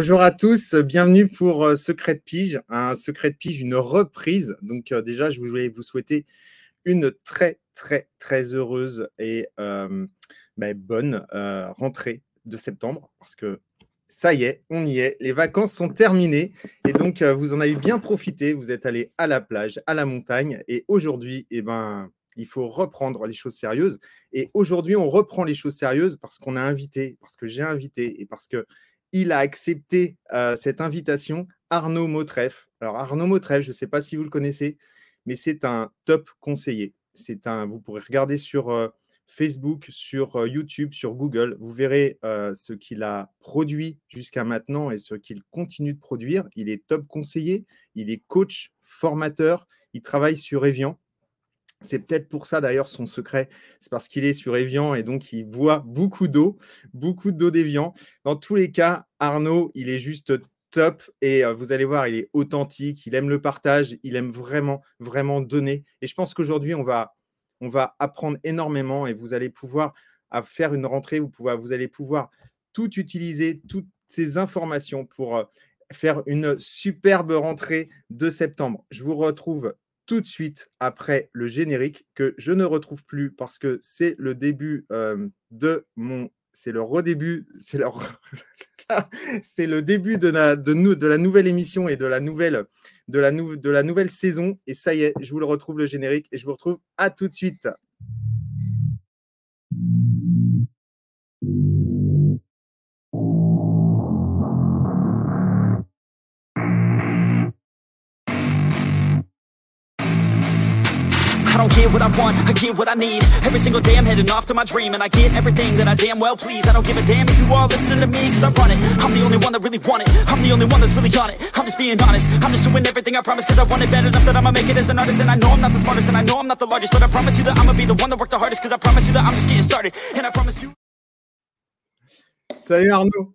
Bonjour à tous, bienvenue pour euh, Secret de Pige, un Secret de Pige, une reprise. Donc euh, déjà, je voulais vous souhaiter une très très très heureuse et euh, ben, bonne rentrée de septembre parce que ça y est, on y est, les vacances sont terminées et donc vous en avez bien profité, vous êtes allé à la plage, à la montagne et aujourd'hui, eh ben, il faut reprendre les choses sérieuses. Et aujourd'hui, on reprend les choses sérieuses parce qu'on a invité, parce que j'ai invité et parce que il a accepté cette invitation, Arnaud Motreff. Alors, Arnaud Motreff, je ne sais pas si vous le connaissez, mais c'est un top conseiller. C'est un, vous pourrez regarder sur Facebook, sur YouTube, sur Google. Vous verrez ce qu'il a produit jusqu'à maintenant et ce qu'il continue de produire. Il est top conseiller, il est coach, formateur, il travaille sur Evian. C'est peut-être pour ça d'ailleurs son secret, c'est parce qu'il est sur Evian et donc il voit beaucoup d'eau, beaucoup d'eau d'Evian. Dans tous les cas, Arnaud, il est juste top et euh, vous allez voir, il est authentique, il aime le partage, il aime vraiment, vraiment donner. Et je pense qu'aujourd'hui, on va, on va apprendre énormément et vous allez pouvoir faire une rentrée, vous, pouvez, vous allez pouvoir tout utiliser, toutes ces informations pour euh, faire une superbe rentrée de septembre. Je vous retrouve tout de suite après le générique que je ne retrouve plus parce que c'est le début de mon. C'est le redébut, c'est le, c'est le début de la, de, de la nouvelle émission et de la nouvelle, de, la de la nouvelle saison. Et ça y est, je vous le retrouve le générique et je vous retrouve à tout de suite. Get what I want, I get what I need. Every single day I'm heading off to my dream And I get everything that I damn well please. I don't give a damn if you all listening to me Cause I run it, I'm the only one that really want it. I'm the only one that's really on it. I'm just being honest, I'm just doing everything I promise Cause I want it bad enough that I'ma make it as an artist. And I know I'm not the smartest and I know I'm not the largest But I promise you that I'ma be the one that worked the hardest Cause I promise you that I'm just getting started. And I promise you Salut Arnaud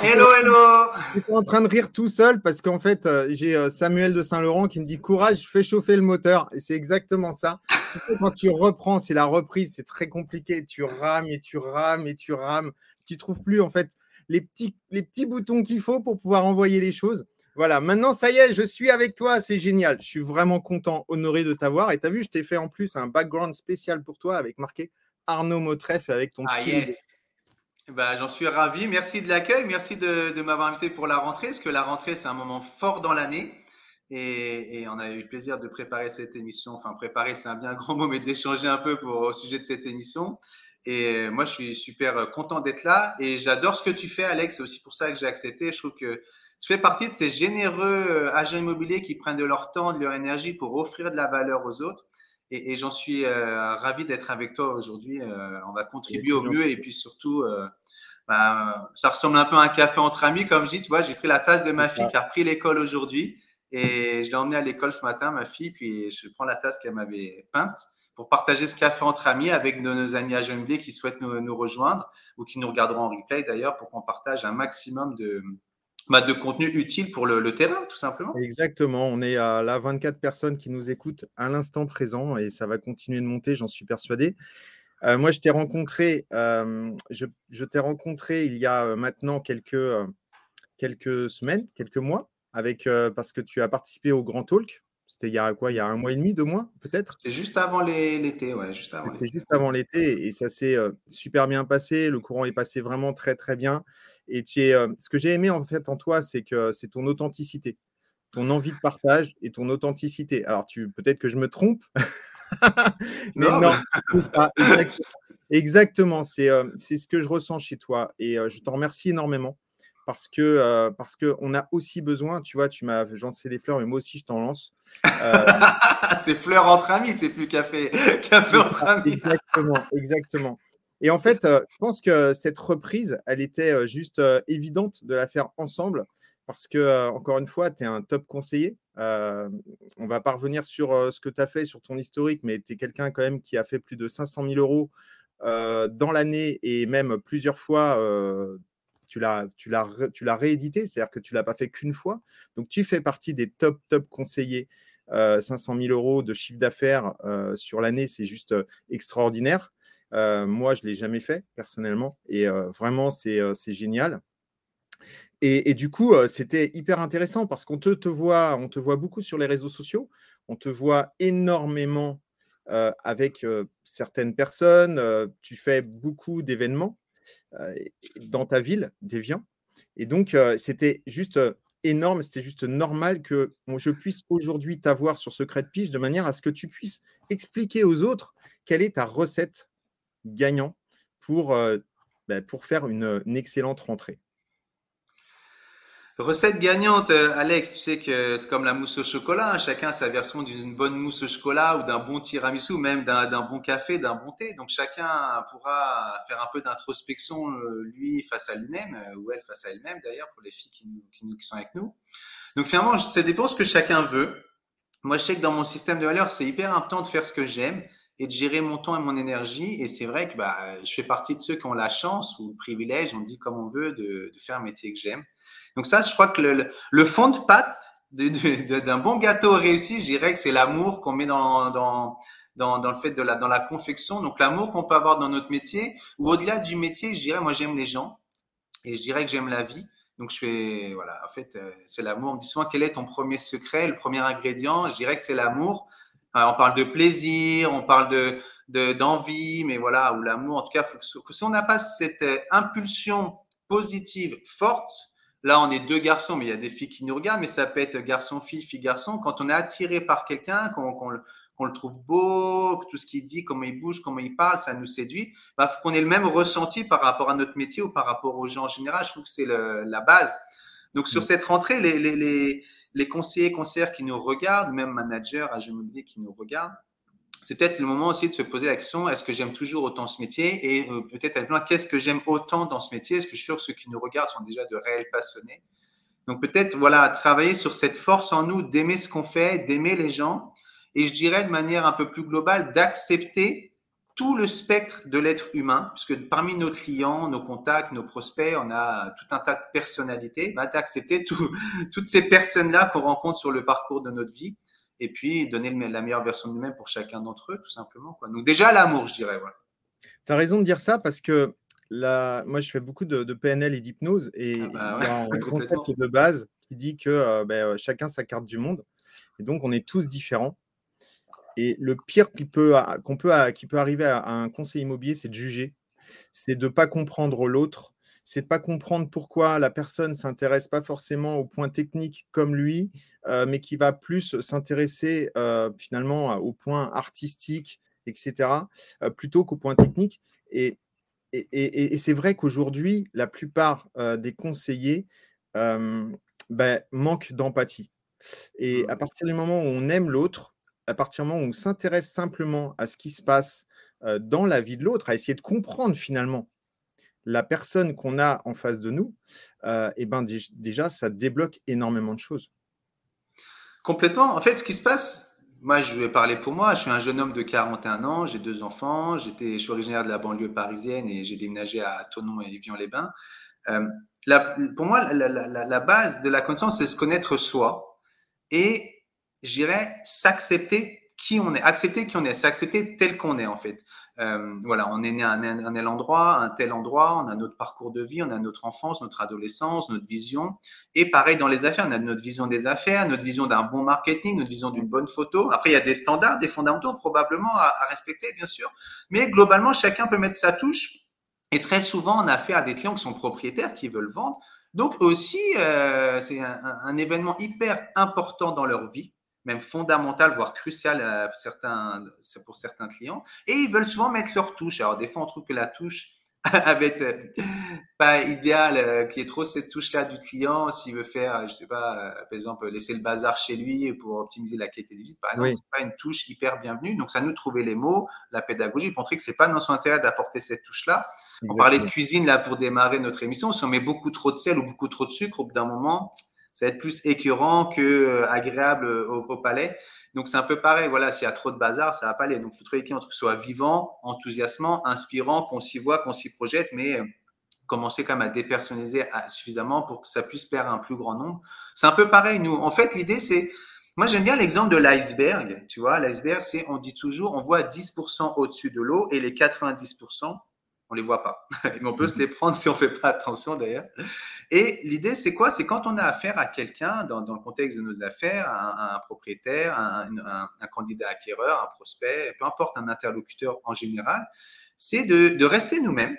Hello, hello Je suis en train de rire tout seul parce qu'en fait, euh, j'ai euh, Samuel de Saint-Laurent qui me dit courage, fais chauffer le moteur. Et c'est exactement ça. Tu sais, quand tu reprends, c'est la reprise, c'est très compliqué. Tu rames et tu rames et tu rames. Tu trouves plus en fait les petits, les petits boutons qu'il faut pour pouvoir envoyer les choses. Voilà, maintenant, ça y est, je suis avec toi, c'est génial. Je suis vraiment content, honoré de t'avoir. Et tu as vu, je t'ai fait en plus un background spécial pour toi avec marqué Arnaud Motreff avec ton ah, Yes. Ben, J'en suis ravi. Merci de l'accueil. Merci de, m'avoir invité pour la rentrée, parce que la rentrée, c'est un moment fort dans l'année. Et, on a eu le plaisir de préparer cette émission. Enfin, préparer, c'est un bien grand mot, mais d'échanger un peu pour, au sujet de cette émission. Et moi, je suis super content d'être là. Et j'adore ce que tu fais, Alex. C'est aussi pour ça que j'ai accepté. Je trouve que tu fais partie de ces généreux euh, agents immobiliers qui prennent de leur temps, de leur énergie pour offrir de la valeur aux autres. Et, j'en suis euh, ravi d'être avec toi aujourd'hui. Euh, on va contribuer au mieux et puis surtout, euh, bah, ça ressemble un peu à un café entre amis, comme je dis. Tu vois, j'ai pris la tasse de ma fille qui a repris l'école aujourd'hui et je l'ai emmenée à l'école ce matin, ma fille, puis je prends la tasse qu'elle m'avait peinte pour partager ce café entre amis avec nos, amis à Blé qui souhaitent nous, nous, rejoindre ou qui nous regarderont en replay d'ailleurs pour qu'on partage un maximum de, bah, de contenu utile pour le, terrain, tout simplement. Exactement. On est à la 24 personnes qui nous écoutent à l'instant présent et ça va continuer de monter, j'en suis persuadé. Euh, moi, je t'ai rencontré, euh, je, t'ai rencontré il y a euh, maintenant quelques, quelques semaines, quelques mois, avec, parce que tu as participé au Grand Talk. C'était il y a quoi? Il y a un mois et demi, deux mois, peut-être? C'est juste avant l'été, ouais, juste avant. C'était juste avant l'été et ça s'est super bien passé. Le courant est passé vraiment très très bien. Et tu es, ce que j'ai aimé en fait en toi, c'est que c'est ton authenticité, ton envie de partage et ton authenticité. Alors tu peut-être que je me trompe, mais non, ça, exactement. C'est ce que je ressens chez toi et je t'en remercie énormément parce que euh, parce que on a aussi besoin, tu vois, tu m'as lancé des fleurs, mais moi aussi je t'en lance. Euh, c'est fleurs entre amis, c'est plus café, café entre amis. exactement, exactement. Et en fait, euh, je pense que cette reprise, elle était juste évidente de la faire ensemble parce que, encore une fois, tu es un top conseiller. On va pas revenir sur ce que tu as fait, sur ton historique, mais tu es quelqu'un quand même qui a fait plus de 500 000 euros dans l'année et même plusieurs fois tu l'as, tu l'as, réédité, c'est-à-dire que tu l'as pas fait qu'une fois. Donc, tu fais partie des top, top conseillers. 500 000 euros de chiffre d'affaires sur l'année, c'est juste extraordinaire. moi, je ne l'ai jamais fait personnellement et vraiment, c'est génial. Et, du coup, c'était hyper intéressant parce qu'on te, voit, on te voit beaucoup sur les réseaux sociaux, on te voit énormément avec certaines personnes, tu fais beaucoup d'événements dans ta ville, d'Evian. Et donc, c'était juste énorme, c'était juste normal que je puisse aujourd'hui t'avoir sur Secret de Pige de manière à ce que tu puisses expliquer aux autres quelle est ta recette gagnant pour, bah, pour faire une excellente rentrée. Recette gagnante, euh, Alex, tu sais que c'est comme la mousse au chocolat. Hein. Chacun sa version d'une bonne mousse au chocolat ou d'un bon tiramisu, même d'un bon café, d'un bon thé. Donc chacun pourra faire un peu d'introspection, euh, lui face à lui-même, euh, ou elle face à elle-même d'ailleurs, pour les filles qui, qui, qui, sont avec nous. Donc finalement, ça dépend ce que chacun veut. Moi, je sais que dans mon système de valeurs, c'est hyper important de faire ce que j'aime et de gérer mon temps et mon énergie. Et c'est vrai que bah, je fais partie de ceux qui ont la chance ou le privilège, on dit comme on veut, de, faire un métier que j'aime. Donc ça, je crois que le, le fond de pâte d'un bon gâteau réussi, je dirais que c'est l'amour qu'on met dans, dans, dans, dans, le fait de la, dans la confection. Donc l'amour qu'on peut avoir dans notre métier, ou au-delà du métier, je dirais, moi j'aime les gens et je dirais que j'aime la vie. Donc je fais, voilà, en fait, euh, c'est l'amour. On me dit souvent, quel est ton premier secret, le premier ingrédient? Je dirais que c'est l'amour. On parle de plaisir, on parle de d'envie, mais voilà, ou l'amour. En tout cas, faut que, si on n'a pas cette euh, impulsion positive forte, Là, on est deux garçons, mais il y a des filles qui nous regardent, mais ça peut être garçon-fille, fille-garçon. Quand on est attiré par quelqu'un, qu'on le, trouve beau, tout ce qu'il dit, comment il bouge, comment il parle, ça nous séduit, bah, faut qu'on ait le même ressenti par rapport à notre métier ou par rapport aux gens en général. Je trouve que c'est la base. Donc, sur mm. cette rentrée, les, les, les, les conseillers, conseillères qui nous regardent, même managers, agents immobiliers qui nous regardent, c'est peut-être le moment aussi de se poser la question est-ce que j'aime toujours autant ce métier Et euh, peut-être qu'est-ce que j'aime autant dans ce métier? Est-ce que je suis sûr que ceux qui nous regardent sont déjà de réels passionnés? Donc peut-être voilà travailler sur cette force en nous d'aimer ce qu'on fait, d'aimer les gens, et je dirais de manière un peu plus globale d'accepter tout le spectre de l'être humain, puisque parmi nos clients, nos contacts, nos prospects, on a tout un tas de personnalités, bah, d'accepter toutes ces personnes-là qu'on rencontre sur le parcours de notre vie et puis donner la meilleure version de nous-mêmes pour chacun d'entre eux, tout simplement. Quoi. Donc déjà l'amour, je dirais. Voilà. Tu as raison de dire ça parce que là, moi, je fais beaucoup de, PNL et d'hypnose et ah bah il y a un concept de base qui dit que euh, ben, euh, chacun sa carte du monde et donc on est tous différents. Et le pire qui peut, qu'on peut, qui peut arriver à un conseil immobilier, c'est de juger, c'est de ne pas comprendre l'autre, c'est de pas comprendre pourquoi la personne s'intéresse pas forcément au point technique comme lui, euh, mais qui va plus s'intéresser euh, finalement au point artistique, etc., euh, plutôt qu'au point technique. Et, et, c'est vrai qu'aujourd'hui, la plupart des conseillers ben, manquent d'empathie. Et à mmh. partir du moment où on aime l'autre, à partir du moment où on s'intéresse simplement à ce qui se passe dans la vie de l'autre, à essayer de comprendre finalement la personne qu'on a en face de nous, euh, et ben déjà, ça débloque énormément de choses. Complètement. En fait, ce qui se passe, moi, je vais parler pour moi. Je suis un jeune homme de 41 ans, j'ai deux enfants, je suis originaire de la banlieue parisienne et j'ai déménagé à Tonon et Vion-les-Bains. Euh, pour moi, la, base de la connaissance, c'est se connaître soi et, j'irais, s'accepter qui on est, accepter qui on est, s'accepter tel qu'on est en fait. Euh, voilà, on est né à un, tel endroit, un tel endroit, on a notre parcours de vie, on a notre enfance, notre adolescence, notre vision. Et pareil dans les affaires, on a notre vision des affaires, notre vision d'un bon marketing, notre vision d'une bonne photo. Après, il y a des standards, des fondamentaux probablement à, respecter, bien sûr. Mais globalement, chacun peut mettre sa touche. Et très souvent, on a affaire à des clients qui sont propriétaires, qui veulent vendre. Donc aussi, euh, c'est un événement hyper important dans leur vie même fondamental, voire crucial à certains, pour certains clients. Et ils veulent souvent mettre leur touche. Alors, des fois, on trouve que la touche avec euh, pas idéal, euh, qui est trop cette touche-là du client, s'il veut faire, je sais pas, euh, par exemple, laisser le bazar chez lui pour optimiser la qualité de visite, par exemple, c'est pas une touche hyper bienvenue. Donc, ça nous trouver les mots, la pédagogie, montrer que c'est pas dans son intérêt d'apporter cette touche-là. On parlait de cuisine là pour démarrer notre émission. Si on met beaucoup trop de sel ou beaucoup trop de sucre, au bout d'un moment, ça va être plus écœurant que euh, agréable euh, au, palais. Donc c'est un peu pareil. Voilà, s'il y a trop de bazar, ça va pas aller. Donc il faut trouver quelqu'un qui soit vivant, enthousiasmant, inspirant, qu'on s'y voit, qu'on s'y projette, mais euh, commencer quand même à dépersonnaliser suffisamment pour que ça puisse à un plus grand nombre. C'est un peu pareil. Nous, en fait, l'idée c'est moi, j'aime bien l'exemple de l'iceberg. Tu vois, l'iceberg, c'est, on dit toujours, on voit 10% au-dessus de l'eau et les 90%, on les voit pas. Mais on peut se les prendre si on fait pas attention d'ailleurs. Et l'idée, c'est quoi? C'est quand on a affaire à quelqu'un dans, le contexte de nos affaires, un, un propriétaire, un, un, candidat acquéreur, un prospect, peu importe, un interlocuteur en général, c'est de, de rester nous-mêmes.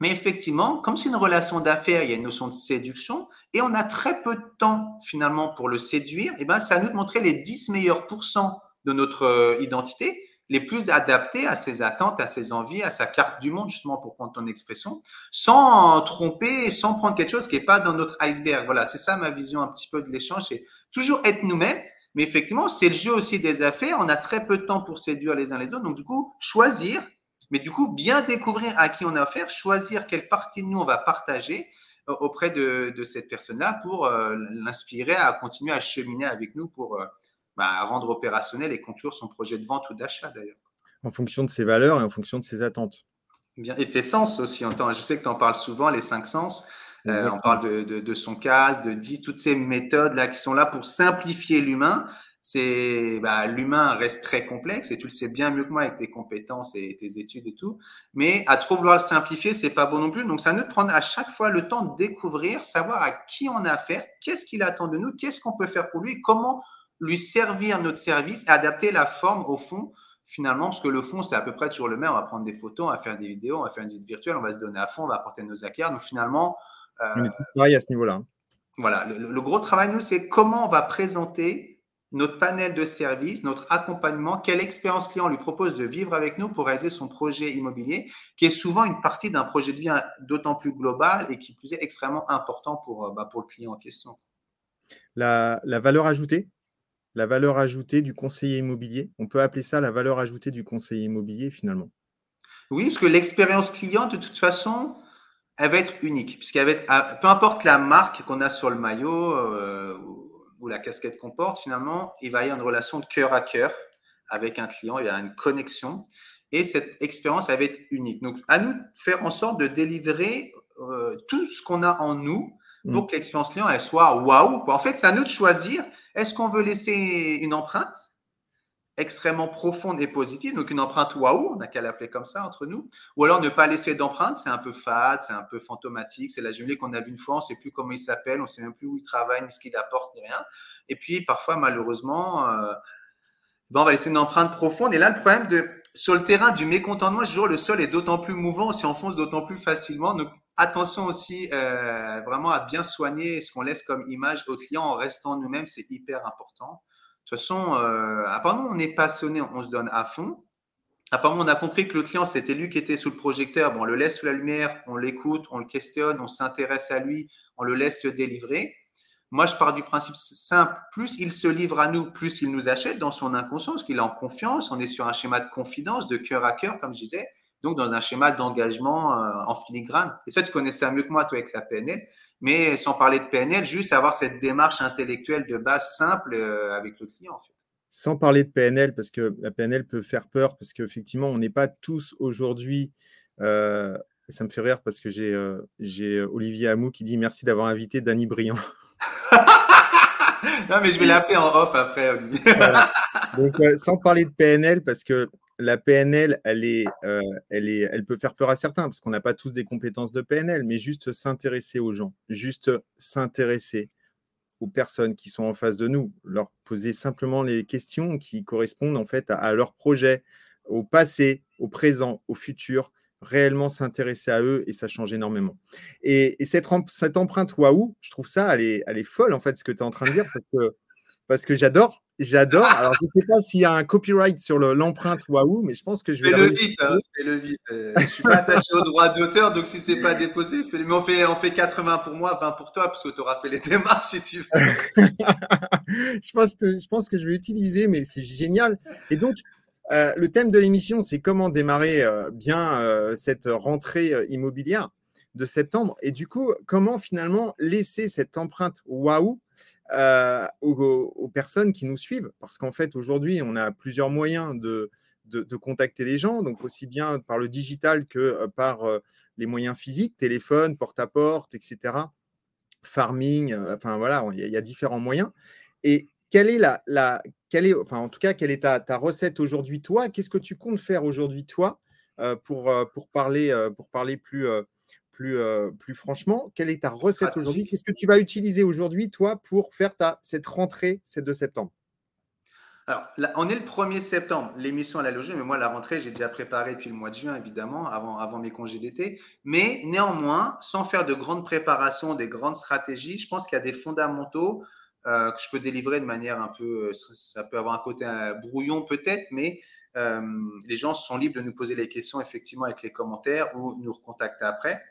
Mais effectivement, comme c'est une relation d'affaires, il y a une notion de séduction et on a très peu de temps finalement pour le séduire, et eh ben ça nous de montrer les 10 meilleurs pourcents de notre euh, identité les plus adaptés à ses attentes, à ses envies, à sa carte du monde, justement, pour prendre ton expression, sans tromper, sans prendre quelque chose qui n'est pas dans notre iceberg. Voilà, c'est ça ma vision un petit peu de l'échange, c'est toujours être nous-mêmes, mais effectivement, c'est le jeu aussi des affaires. On a très peu de temps pour séduire les uns les autres. Donc, du coup, choisir, mais du coup, bien découvrir à qui on a affaire, choisir quelle partie de nous on va partager euh, auprès de, cette personne-là pour euh, l'inspirer à continuer à cheminer avec nous pour euh, bah, rendre opérationnel et conclure son projet de vente ou d'achat d'ailleurs. En fonction de ses valeurs et en fonction de ses attentes. Bien. Et tes sens aussi. Je sais que tu en parles souvent, les cinq sens. Euh, on parle de, de, son casque, de 10, toutes ces méthodes là qui sont là pour simplifier l'humain. C'est bah, l'humain reste très complexe et tu le sais bien mieux que moi avec tes compétences et tes études et tout. Mais à trop vouloir le simplifier, c'est pas bon non plus. Donc ça nous prend à chaque fois le temps de découvrir, savoir à qui on a affaire, qu'est-ce qu'il attend de nous, qu'est-ce qu'on peut faire pour lui, comment lui servir notre service et adapter la forme au fond, finalement, parce que le fond, c'est à peu près toujours le même. On va prendre des photos, on va faire des vidéos, on va faire une visite virtuelle, on va se donner à fond, on va apporter nos acquéreurs. Donc finalement. Euh, à ce niveau-là. Hein. Voilà, le, gros travail, nous, c'est comment on va présenter notre panel de services, notre accompagnement, quelle expérience client lui propose de vivre avec nous pour réaliser son projet immobilier, qui est souvent une partie d'un projet de vie d'autant plus global et qui plus est extrêmement important pour, euh, bah, pour le client en question. La, la valeur ajoutée la valeur ajoutée du conseiller immobilier. On peut appeler ça la valeur ajoutée du conseiller immobilier finalement. Oui, parce que l'expérience client, de toute façon, elle va être unique. Puisqu'elle va être, peu importe la marque qu'on a sur le maillot euh, ou la casquette qu'on porte, finalement, il va y avoir une relation de cœur à cœur avec un client, il y a une connexion. Et cette expérience, elle va être unique. Donc, à nous de faire en sorte de délivrer euh, tout ce qu'on a en nous pour mm. que l'expérience client, elle soit waouh. En fait, c'est à nous de choisir est-ce qu'on veut laisser une empreinte extrêmement profonde et positive, donc une empreinte waouh, on n'a qu'à l'appeler comme ça entre nous, ou alors ne pas laisser d'empreinte, c'est un peu fade, c'est un peu fantomatique, c'est la jumelée qu'on a vue une fois, on ne sait plus comment il s'appelle, on ne sait même plus où il travaille, ni ce qu'il apporte, ni rien. Et puis parfois, malheureusement, euh, ben, on va laisser une empreinte profonde. Et là, le problème de sur le terrain du mécontentement, je le sol est d'autant plus mouvant, on s'y enfonce d'autant plus facilement. Donc, attention aussi euh, vraiment à bien soigner ce qu'on laisse comme image au client en restant nous-mêmes, c'est hyper important. De toute façon, euh, apparemment, on est passionné, on se donne à fond. Apparemment, on a compris que le client, c'était lui qui était sous le projecteur. Bon, on le laisse sous la lumière, on l'écoute, on le questionne, on s'intéresse à lui, on le laisse se délivrer. Moi, je pars du principe simple, plus il se livre à nous, plus il nous achète dans son inconscience, qu'il est en confiance, on est sur un schéma de confidence, de cœur à cœur, comme je disais donc dans un schéma d'engagement euh, en filigrane. Et ça, tu connais ça mieux que moi, toi, avec la PNL. Mais sans parler de PNL, juste avoir cette démarche intellectuelle de base simple euh, avec le client, en fait. Sans parler de PNL, parce que la PNL peut faire peur, parce qu'effectivement, on n'est pas tous aujourd'hui. Euh, ça me fait rire parce que j'ai Olivier Hamou qui dit merci d'avoir invité Danny Briand. Non, mais je vais l'appeler en off après. Donc, sans parler de PNL, parce que la PNL, elle, est, euh, elle, est, elle peut faire peur à certains parce qu'on n'a pas tous des compétences de PNL, mais juste s'intéresser aux gens, juste s'intéresser aux personnes qui sont en face de nous, leur poser simplement les questions qui correspondent en fait à, leur projet, au passé, au présent, au futur, réellement s'intéresser à eux et ça change énormément. Et, cette, cette, empreinte waouh, je trouve ça, elle est, elle est folle en fait ce que tu es en train de dire parce que, parce que j'adore J'adore. Alors, je ne sais pas s'il y a un copyright sur l'empreinte waouh, mais je pense que je vais. Fais-le vite, hein, fais-le vite. Euh, je ne suis pas attaché au droit d'auteur, donc si ce n'est pas déposé, mais on fait, on fait 80 pour moi, 20 pour toi, parce que tu auras fait les démarches si tu veux. je, pense que, je pense que je vais l'utiliser, mais c'est génial. Et donc, euh, le thème de l'émission, c'est comment démarrer euh, bien cette rentrée immobilière de septembre. Et du coup, comment finalement laisser cette empreinte waouh euh, aux, personnes qui nous suivent? Parce qu'en fait, aujourd'hui, on a plusieurs moyens de, de, contacter les gens, donc aussi bien par le digital que euh, par euh, les moyens physiques, téléphone, porte-à-porte, etc. Farming, enfin voilà, il y, a différents moyens. Et quelle est la quelle est, enfin en tout cas, quelle est ta, ta recette aujourd'hui, toi Qu'est-ce que tu comptes faire aujourd'hui, toi, pour, pour, parler, pour parler plus, plus, plus franchement, quelle est ta recette aujourd'hui? Qu'est-ce que tu vas utiliser aujourd'hui, toi, pour faire ta, cette rentrée, cette 2 septembre? Alors, on est le 1er septembre, l'émission à la logée, mais moi, la rentrée, j'ai déjà préparé depuis le mois de juin, évidemment, avant, avant mes congés d'été. Mais néanmoins, sans faire de grandes préparations, des grandes stratégies, je pense qu'il y a des fondamentaux euh, que je peux délivrer de manière un peu, euh, ça peut avoir un côté euh, brouillon peut-être, mais les gens sont libres de nous poser les questions effectivement avec les commentaires ou nous recontacter après.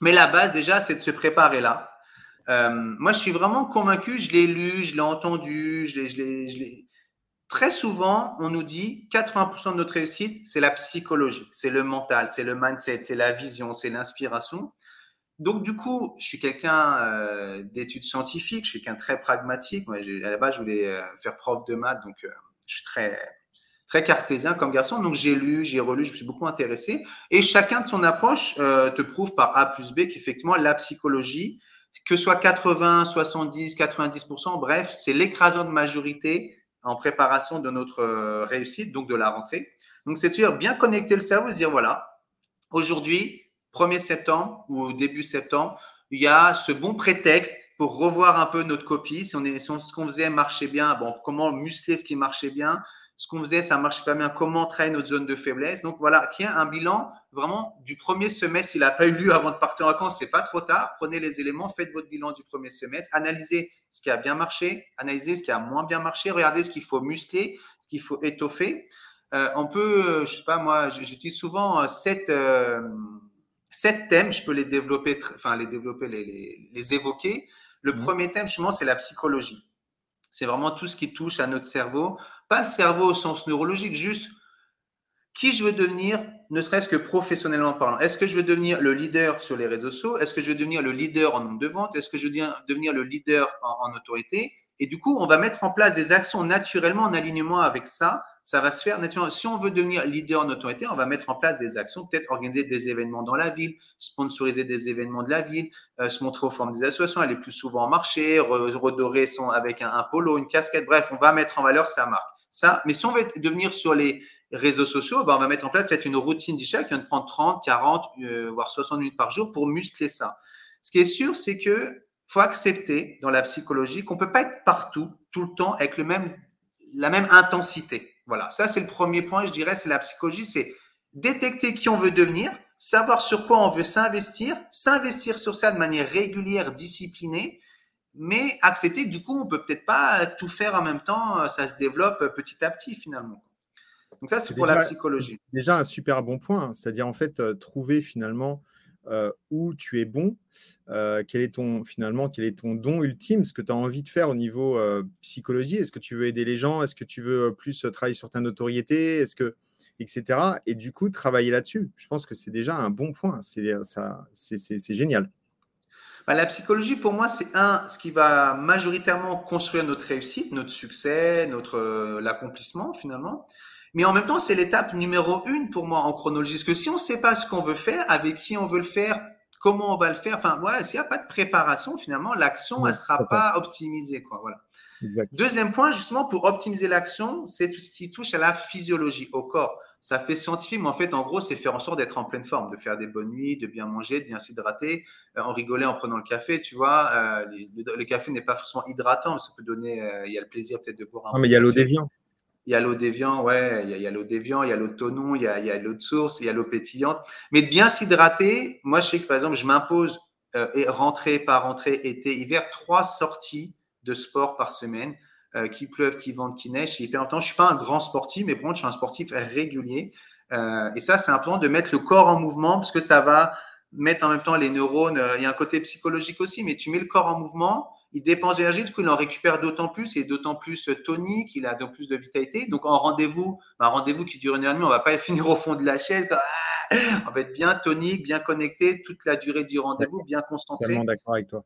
Mais la base déjà, c'est de se préparer là. moi, je suis vraiment convaincu, je l'ai lu, je l'ai entendu, je l'ai Très souvent, on nous dit 80% de notre réussite, c'est la psychologie, c'est le mental, c'est le mindset, c'est la vision, c'est l'inspiration. Donc, du coup, je suis quelqu'un euh, d'études scientifiques, je suis quelqu'un très pragmatique. à la base, je voulais euh, faire prof de maths, donc euh, je suis très, très cartésien comme garçon. Donc, j'ai lu, j'ai relu, je me suis beaucoup intéressé. Et chacun de son approche te prouve par A plus B qu'effectivement, la psychologie, que soit 80, 70, 90%, bref, c'est l'écrasante majorité en préparation de notre euh, réussite, donc de la rentrée. Donc, c'est sûr, bien connecter le cerveau, se dire voilà, aujourd'hui, 1er septembre ou début septembre, il y a ce bon prétexte pour revoir un peu notre copie. Si, on est, si ce qu'on faisait marchait bien, bon, comment muscler ce qui marchait bien, ce qu'on faisait, ça marchait pas bien, comment travailler notre zone de faiblesse? Donc voilà, qu'il y a un bilan vraiment du premier semestre. S'il n'a pas eu lieu avant de partir en vacances, c'est pas trop tard. Prenez les éléments, faites votre bilan du premier semestre, analysez ce qui a bien marché, analysez ce qui a moins bien marché, regardez ce qu'il faut muscler, ce qu'il faut étoffer. Euh, on peut, euh, je sais pas moi, j'utilise souvent euh, sept, thèmes. Je peux les développer, enfin les développer, les, les, évoquer. Le mmh. premier thème, justement, c'est la psychologie. C'est vraiment tout ce qui touche à notre cerveau. Pas le cerveau au sens neurologique, juste qui je veux devenir, ne serait-ce que professionnellement parlant. Est-ce que je veux devenir le leader sur les réseaux sociaux? Est-ce que je veux devenir le leader en nombre de ventes? Est-ce que je veux devenir le leader en, autorité? Et du coup, on va mettre en place des actions naturellement en alignement avec ça. Ça va se faire naturellement. Si on veut devenir leader en autorité, on va mettre en place des actions, peut-être organiser des événements dans la ville, sponsoriser des événements de la ville, euh, se montrer aux formes des associations, aller plus souvent en marché, redorer son avec un, polo, une casquette. Bref, on va mettre en valeur sa marque. Ça, mais si on veut devenir sur les réseaux sociaux, ben on va mettre en place peut-être une routine d'achat qui va prendre 30, 40, euh, voire 60 minutes par jour pour muscler ça. Ce qui est sûr, c'est que faut accepter dans la psychologie qu'on peut pas être partout, tout le temps, avec le même, la même intensité. Voilà, ça c'est le premier point, je dirais, c'est la psychologie, c'est détecter qui on veut devenir, savoir sur quoi on veut s'investir, s'investir sur ça de manière régulière, disciplinée, mais accepter que du coup, on peut peut-être pas tout faire en même temps, ça se développe petit à petit finalement. Donc ça, c'est pour la psychologie. Déjà un super bon point, hein. c'est-à-dire en fait euh, trouver finalement euh, où tu es bon, euh, quel est ton finalement quel est ton don ultime, ce que tu as envie de faire au niveau psychologie. Est-ce que tu veux aider les gens? Est-ce que tu veux plus travailler sur ta notoriété? Est-ce que etc. Et du coup travailler là-dessus. Je pense que c'est déjà un bon point. C'est ça, c'est génial. Bah, la psychologie, pour moi, c'est un, ce qui va majoritairement construire notre réussite, notre succès, notre l'accomplissement finalement. Mais en même temps, c'est l'étape numéro une pour moi en chronologie. Parce que si on ne sait pas ce qu'on veut faire, avec qui on veut le faire, comment on va le faire, enfin, voilà, s'il n'y a pas de préparation, finalement, l'action, elle ne sera pas optimisée. Quoi, voilà. Deuxième point, justement, pour optimiser l'action, c'est tout ce qui touche à la physiologie, au corps. Ça fait scientifique, mais en fait, en gros, c'est faire en sorte d'être en pleine forme, de faire des bonnes nuits, de bien manger, de bien s'hydrater. Euh, en rigoler en prenant le café, tu vois. Euh, le, café n'est pas forcément hydratant, ça peut donner. Euh, il y a le plaisir peut-être de boire un. Non, mais il y a l'eau déviant. Il y a l'eau déviant, ouais, il y a l'eau déviant, il y a l'eau de tonon, il y a, l'eau de source, il y a l'eau pétillante. Mais de bien s'hydrater, moi, je sais que par exemple, je m'impose euh, rentrée par rentrée, été, hiver, trois sorties de sport par semaine, euh, qui pleuvent, qui vente, qui neige. C'est hyper important. Je suis pas un grand sportif, mais pour je suis un sportif régulier. Euh, et ça, c'est important de mettre le corps en mouvement parce que ça va mettre en même temps les neurones. Il y a un côté psychologique aussi, mais tu mets le corps en mouvement il dépense d'énergie, du coup, il en récupère d'autant plus, il est d'autant plus tonique, il a d'autant plus de vitalité. Donc, en rendez-vous, un rendez-vous qui dure une heure et demie, on va pas finir au fond de la chaise. Ah, on va être bien tonique, bien connecté toute la durée du rendez-vous, bien concentré. d'accord avec toi.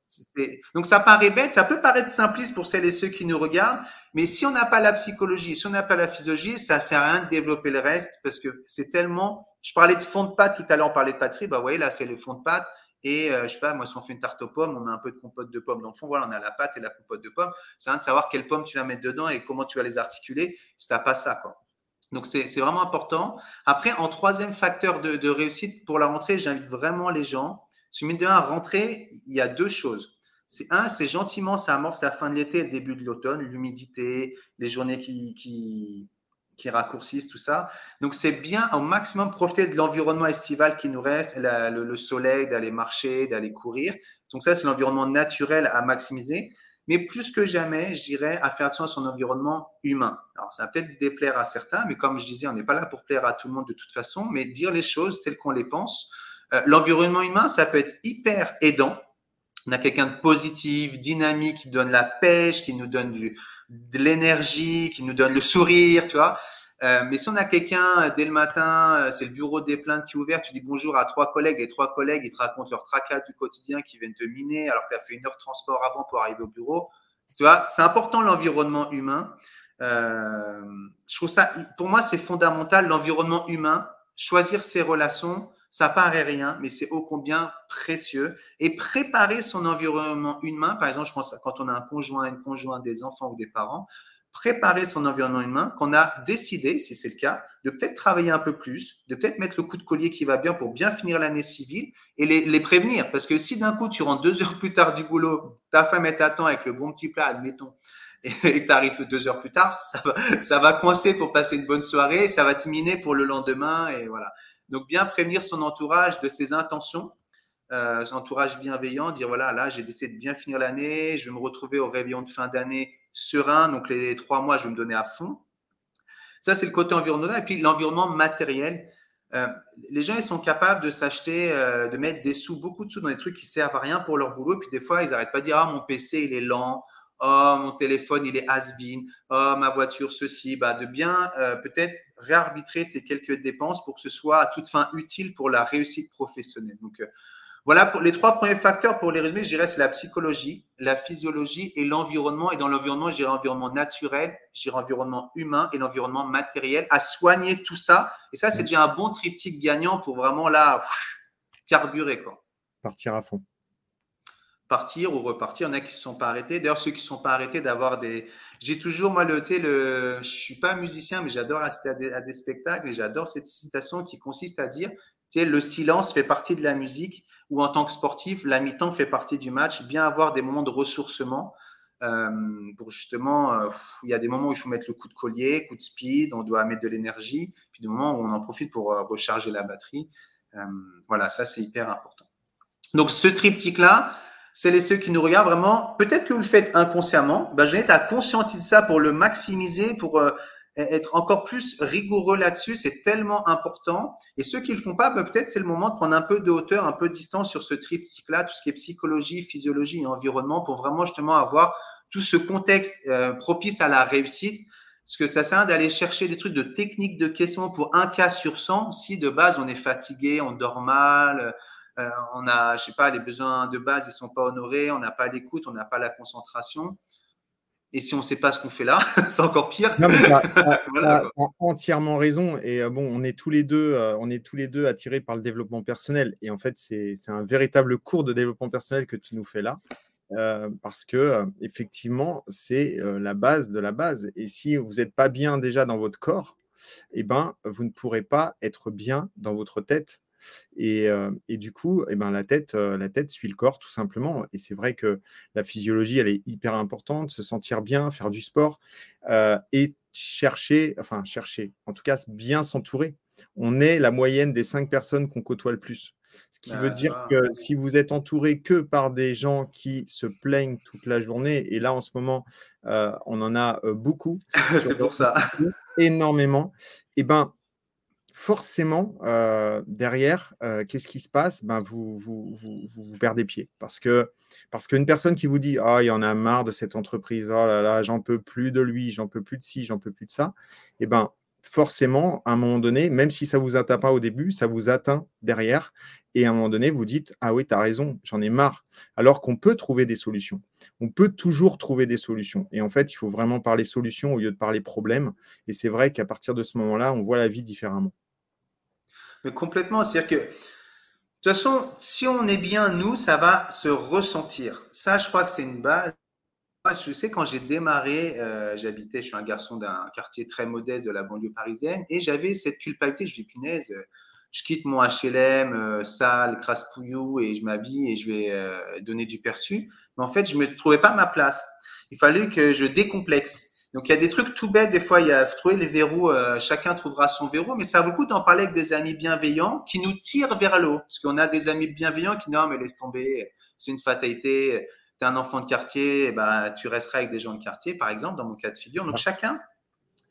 Donc, ça paraît bête, ça peut paraître simpliste pour celles et ceux qui nous regardent, mais si on n'a pas la psychologie, si on n'a pas la physiologie, ça sert à rien de développer le reste parce que c'est tellement. Je parlais de fond de pâte tout à l'heure, on parlait de pâtisserie, bah, vous voyez, là, c'est le fond de pâte et euh, je sais pas, moi, si on fait une tarte aux pommes, on met un peu de compote de pommes dans le fond. Voilà, on a la pâte et la compote de pommes. C'est rien de savoir quelles pommes tu vas mettre dedans et comment tu vas les articuler si tu n'as pas ça. Quoi. Donc, c'est vraiment important. Après, en troisième facteur de, réussite pour la rentrée, j'invite vraiment les gens Sur mine de rien, rentrer, il y a deux choses. C'est un, c'est gentiment, ça amorce la fin de l'été, le début de l'automne, l'humidité, les journées qui, qui raccourcissent, tout ça. Donc, c'est bien au maximum profiter de l'environnement estival qui nous reste, le, soleil, d'aller marcher, d'aller courir. Donc, ça, c'est l'environnement naturel à maximiser. Mais plus que jamais, je dirais à faire attention à son environnement humain. Alors, ça va peut-être déplaire à certains, mais comme je disais, on n'est pas là pour plaire à tout le monde de toute façon, mais dire les choses telles qu'on les pense. Euh, l'environnement humain, ça peut être hyper aidant. On a quelqu'un de positif, dynamique, qui donne la pêche, qui nous donne de l'énergie, qui nous donne le sourire, tu vois. Euh, mais si on a quelqu'un euh, dès le matin, euh, c'est le bureau des plaintes qui est ouvert, tu dis bonjour à trois collègues et trois collègues, ils te racontent leur tracas du quotidien qui viennent te miner alors que tu as fait une heure de transport avant pour arriver au bureau. Tu vois, c'est important l'environnement humain. je trouve ça, pour moi, c'est fondamental l'environnement humain. Choisir ses relations, ça paraît rien, mais c'est ô combien précieux. Et préparer son environnement humain, par exemple, je pense quand on a un conjoint, une conjointe, des enfants ou des parents, préparer son environnement humain, qu'on a décidé, si c'est le cas, de peut-être travailler un peu plus, de peut-être mettre le coup de collier qui va bien pour bien finir l'année civile et les, prévenir. Parce que si d'un coup, tu rentres deux heures plus tard du boulot, ta femme est t'attend avec le bon petit plat, admettons, et tu arrives deux heures plus tard, ça va, ça va coincer pour passer une bonne soirée, ça va te miner pour le lendemain, et voilà. Donc, bien prévenir son entourage de ses intentions, euh, son entourage bienveillant, dire voilà, là, j'ai décidé de bien finir l'année, je vais me retrouver au réveillon de fin d'année serein, donc les trois mois, je vais me donner à fond. Ça, c'est le côté environnemental. Et puis l'environnement matériel. Euh, les gens, ils sont capables de s'acheter, euh, de mettre des sous, beaucoup de sous dans des trucs qui servent à rien pour leur boulot. Puis des fois, ils n'arrêtent pas de dire Ah, mon PC, il est lent. Oh, mon téléphone, il est has-been. Oh, ma voiture, ceci. Bah, de bien euh, peut-être réarbitrer ces quelques dépenses pour que ce soit à toute fin utile pour la réussite professionnelle. Donc, voilà pour les trois premiers facteurs pour les résumer, je dirais c'est la psychologie, la physiologie et l'environnement. Et dans l'environnement, je dirais environnement naturel, je dirais environnement humain et l'environnement matériel. À soigner tout ça. Et ça, c'est déjà un bon triptyque gagnant pour vraiment là carburer quoi. Partir à fond. Partir ou repartir. Il y en a qui ne sont pas arrêtés. D'ailleurs, ceux qui ne sont pas arrêtés d'avoir des. J'ai toujours, moi, le, je suis pas musicien, mais j'adore assister à des, spectacles et j'adore cette citation qui consiste à dire, le silence fait partie de la musique ou en tant que sportif, la mi-temps fait partie du match, bien avoir des moments de ressourcement. Euh, pour justement, euh, il y a des moments où il faut mettre le coup de collier, coup de speed, on doit mettre de l'énergie, puis des moments où on en profite pour euh, recharger la batterie. voilà, ça c'est hyper important. Donc ce triptyque-là, c'est les ceux qui nous regardent vraiment. Peut-être que vous le faites inconsciemment. Ben, J'invite à conscientiser ça pour le maximiser, pour être encore plus rigoureux là-dessus, c'est tellement important. Et ceux qui le font pas, ben, peut-être c'est le moment de prendre un peu de hauteur, un peu de distance sur ce triptyque-là, tout ce qui est psychologie, physiologie et environnement, pour vraiment justement avoir tout ce contexte euh, propice à la réussite. Parce que ça sert d'aller chercher des trucs de technique de question pour un cas sur 100. Si de base on est fatigué, on dort mal, euh, on a, je sais pas, les besoins de base ils sont pas honorés, on n'a pas l'écoute, on n'a pas la concentration et si on ne sait pas ce qu'on fait là, c'est encore pire. As, entièrement raison. Et euh, bon, on est tous les deux, euh, on est tous les deux attirés par le développement personnel. Et en fait, c'est un véritable cours de développement personnel que tu nous fais là. Euh, parce que effectivement, c'est la base de la base. Et si vous n'êtes pas bien déjà dans votre corps, eh ben, vous ne pourrez pas être bien dans votre tête et, du coup, eh ben, la, tête, la tête suit le corps tout simplement. Et c'est vrai que la physiologie, elle est hyper importante, se sentir bien, faire du sport et chercher, enfin chercher, en tout cas bien s'entourer. On est la moyenne des cinq personnes qu'on côtoie le plus. Ce qui veut dire que si vous êtes entouré que par des gens qui se plaignent toute la journée, et là en ce moment, on en a beaucoup. c'est pour ça. Énormément. Eh ben, forcément, euh, derrière, euh, qu'est-ce qui se passe? Ben, vous, vous, vous, perdez pied. Parce que parce qu'une personne qui vous dit Ah, il y en a marre de cette entreprise, oh là là, j'en peux plus de lui, j'en peux plus de ci, j'en peux plus de ça, eh ben forcément, à un moment donné, même si ça vous atteint pas au début, ça vous atteint derrière. Et à un moment donné, vous dites Ah oui, tu as raison, j'en ai marre. Alors qu'on peut trouver des solutions. On peut toujours trouver des solutions. Et en fait, il faut vraiment parler solutions au lieu de parler problème. Et c'est vrai qu'à partir de ce moment-là, on voit la vie différemment. Mais complètement. C'est-à-dire que, de toute façon, si on est bien, nous, ça va se ressentir. Ça, je crois que c'est une base. Je sais, quand j'ai démarré, euh, j'habitais, je suis un garçon d'un quartier très modeste de la banlieue parisienne, et j'avais cette culpabilité. Je dis, punaise, je quitte mon HLM euh, sale, crasse-pouillou et je m'habille et je vais euh, donner du perçu. Mais en fait, je me trouvais pas ma place. Il fallait que je décomplexe. Donc, il y a des trucs tout bêtes. Des fois, il y a trouver les verrous. Euh, chacun trouvera son verrou, mais ça vaut le coup d'en parler avec des amis bienveillants qui nous tirent vers le haut. Parce qu'on a des amis bienveillants qui non, mais laisse tomber, c'est une fatalité. Tu es un enfant de quartier, bah, tu resteras avec des gens de quartier, par exemple, dans mon cas de figure. Donc, chacun,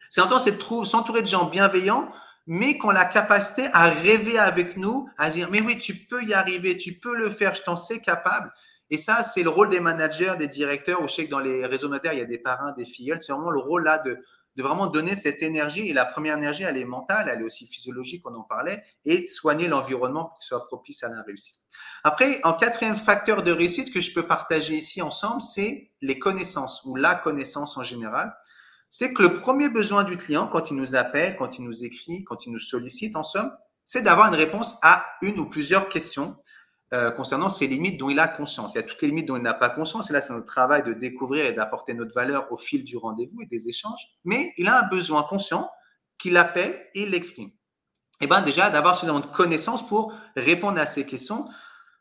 c'est temps, c'est de s'entourer de gens bienveillants mais qu'on a la capacité à rêver avec nous, à dire, mais oui, tu peux y arriver, tu peux le faire, je t'en sais capable. Et ça, c'est le rôle des managers, des directeurs. Ou je sais que dans les réseaux notaires, il y a des parrains, des filleuls. C'est vraiment le rôle là de, de vraiment donner cette énergie. Et la première énergie, elle est mentale, elle est aussi physiologique, on en parlait, et soigner l'environnement pour qu'il soit propice à la réussite. Après, en quatrième facteur de réussite que je peux partager ici ensemble, c'est les connaissances ou la connaissance en général c'est que le premier besoin du client, quand il nous appelle, quand il nous écrit, quand il nous sollicite, en somme, c'est d'avoir une réponse à une ou plusieurs questions euh, concernant ses limites dont il a conscience. Il y a toutes les limites dont il n'a pas conscience, et là, c'est notre travail de découvrir et d'apporter notre valeur au fil du rendez-vous et des échanges. Mais il a un besoin conscient qu'il appelle et l'exprime. Et eh bien déjà, d'avoir suffisamment de connaissances pour répondre à ces questions.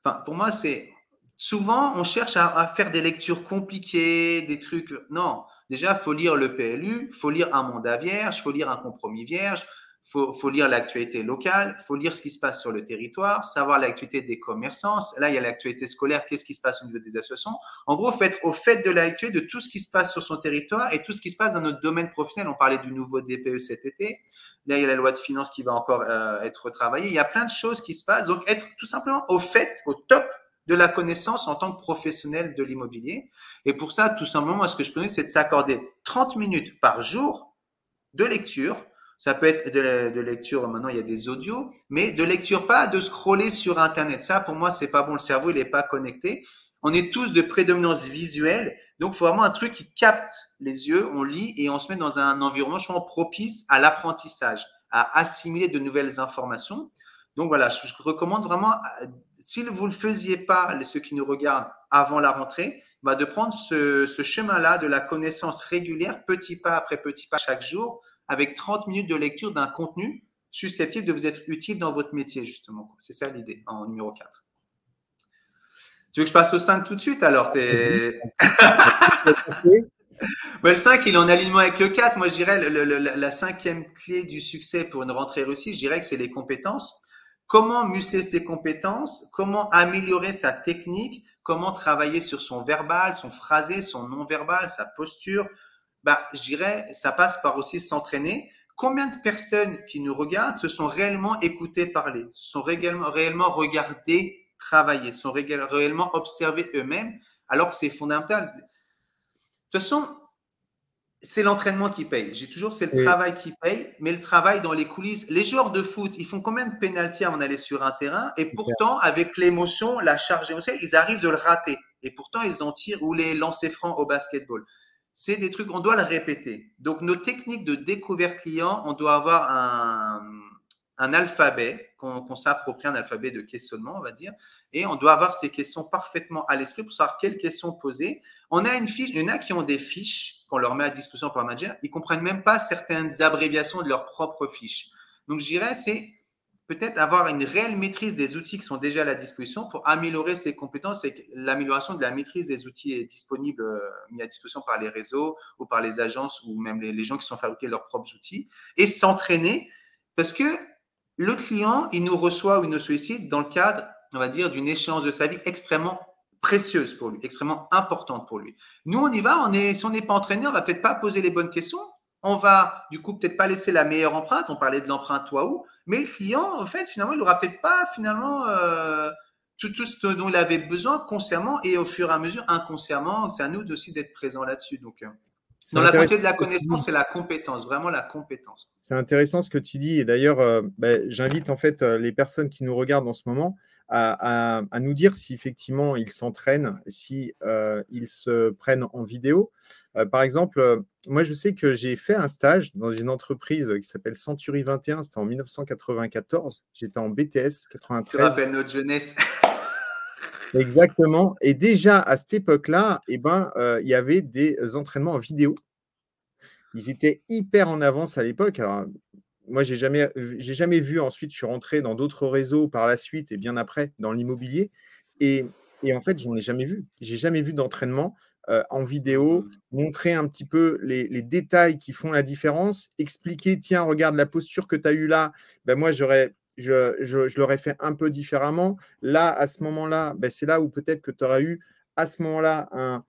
Enfin, pour moi, c'est souvent, on cherche à, à faire des lectures compliquées, des trucs. Non, Déjà, faut lire le PLU, faut lire un mandat vierge, faut lire un compromis vierge, il faut, lire l'actualité locale, faut lire ce qui se passe sur le territoire, savoir l'actualité des commerçants. Là, il y a l'actualité scolaire, qu'est-ce qui se passe au niveau des associations. En gros, faites au fait de l'actualité de tout ce qui se passe sur son territoire et tout ce qui se passe dans notre domaine professionnel. On parlait du nouveau DPE cet été. Là, il y a la loi de finances qui va encore euh, être retravaillée. Il y a plein de choses qui se passent. Donc, être tout simplement au fait, au top de la connaissance en tant que professionnel de l'immobilier. Et pour ça, tout simplement, moi, ce que je peux c'est de s'accorder 30 minutes par jour de lecture. Ça peut être de, lecture, maintenant il y a des audios, mais de lecture pas de scroller sur Internet. Ça, pour moi, c'est pas bon. Le cerveau, il n'est pas connecté. On est tous de prédominance visuelle. Donc, il faut vraiment un truc qui capte les yeux. On lit et on se met dans un environnement propice à l'apprentissage, à assimiler de nouvelles informations. Donc voilà, je recommande vraiment, si vous ne le faisiez pas, ceux qui nous regardent avant la rentrée, bah de prendre ce, chemin-là de la connaissance régulière, petit pas après petit pas chaque jour, avec 30 minutes de lecture d'un contenu susceptible de vous être utile dans votre métier, justement. C'est ça l'idée, en numéro 4. Tu veux que je passe au 5 tout de suite alors? Es... le 5, il est en alignement avec le 4. Moi, je dirais la cinquième clé du succès pour une rentrée réussie, je dirais que c'est les compétences comment muscler ses compétences, comment améliorer sa technique, comment travailler sur son verbal, son phrasé, son non-verbal, sa posture? Bah, je dirais, ça passe par aussi s'entraîner. Combien de personnes qui nous regardent se sont réellement écoutées parler, se sont réellement, réellement regardées travailler, se sont réellement observées eux-mêmes, alors que c'est fondamental. De toute façon, c'est l'entraînement qui paye. J'ai toujours, c'est le travail qui paye, mais le travail dans les coulisses. Les joueurs de foot, ils font combien de pénalties avant d'aller sur un terrain? Et pourtant, avec l'émotion, la charge émotionnelle, ils arrivent de le rater. Et pourtant, ils en tirent ou les lancers francs au basketball. C'est des trucs, on doit le répéter. Donc, nos techniques de découverte client, on doit avoir un, alphabet, qu'on s'approprie un alphabet de questionnement, on va dire, et on doit avoir ces questions parfaitement à l'esprit pour savoir quelles questions poser. On a une fiche, il y en a qui ont des fiches qu'on leur met à disposition par manager, ils comprennent même pas certaines abréviations de leur propre fiche. Donc, je dirais, c'est peut-être avoir une réelle maîtrise des outils qui sont déjà à la disposition pour améliorer ses compétences et l'amélioration de la maîtrise des outils est disponible, euh, mis à disposition par les réseaux ou par les agences ou même les, gens qui sont fabriqués leurs propres outils et s'entraîner parce que le client, il nous reçoit ou il nous sollicite dans le cadre, on va dire, d'une échéance de sa vie extrêmement précieuse pour lui, extrêmement importante pour lui. Nous, on y va, on est, si on n'est pas entraîné, on va peut-être pas poser les bonnes questions, on va du coup peut-être pas laisser la meilleure empreinte, on parlait de l'empreinte Waouh, mais le client, en fait, finalement, il n'aura peut-être pas finalement euh, tout, tout, ce dont il avait besoin consciemment et au fur et à mesure inconsciemment, c'est à nous aussi d'être présents là-dessus. Donc, euh, dans la côté de la connaissance, c'est la compétence, vraiment la compétence. C'est intéressant ce que tu dis. Et d'ailleurs, euh, ben, j'invite en fait les personnes qui nous regardent en ce moment à, nous dire si effectivement ils s'entraînent, si ils se prennent en vidéo. Par exemple, moi je sais que j'ai fait un stage dans une entreprise qui s'appelle Century 21, c'était en 1994. J'étais en BTS 93. Tu rappelles notre jeunesse. Exactement. Et déjà à cette époque-là, eh ben, il y avait des entraînements en vidéo. Ils étaient hyper en avance à l'époque. Alors, moi, j'ai jamais, j'ai jamais vu ensuite, je suis rentré dans d'autres réseaux par la suite et bien après dans l'immobilier. Et, et, en fait, je n'en ai jamais vu. J'ai jamais vu d'entraînement en vidéo, mmh. montrer un petit peu les, les, détails qui font la différence, expliquer, tiens, regarde la posture que tu as eue là, ben moi, j'aurais je, je, l'aurais fait un peu différemment. Là, à ce moment-là, ben, c'est là où peut-être que tu auras eu à ce moment-là un,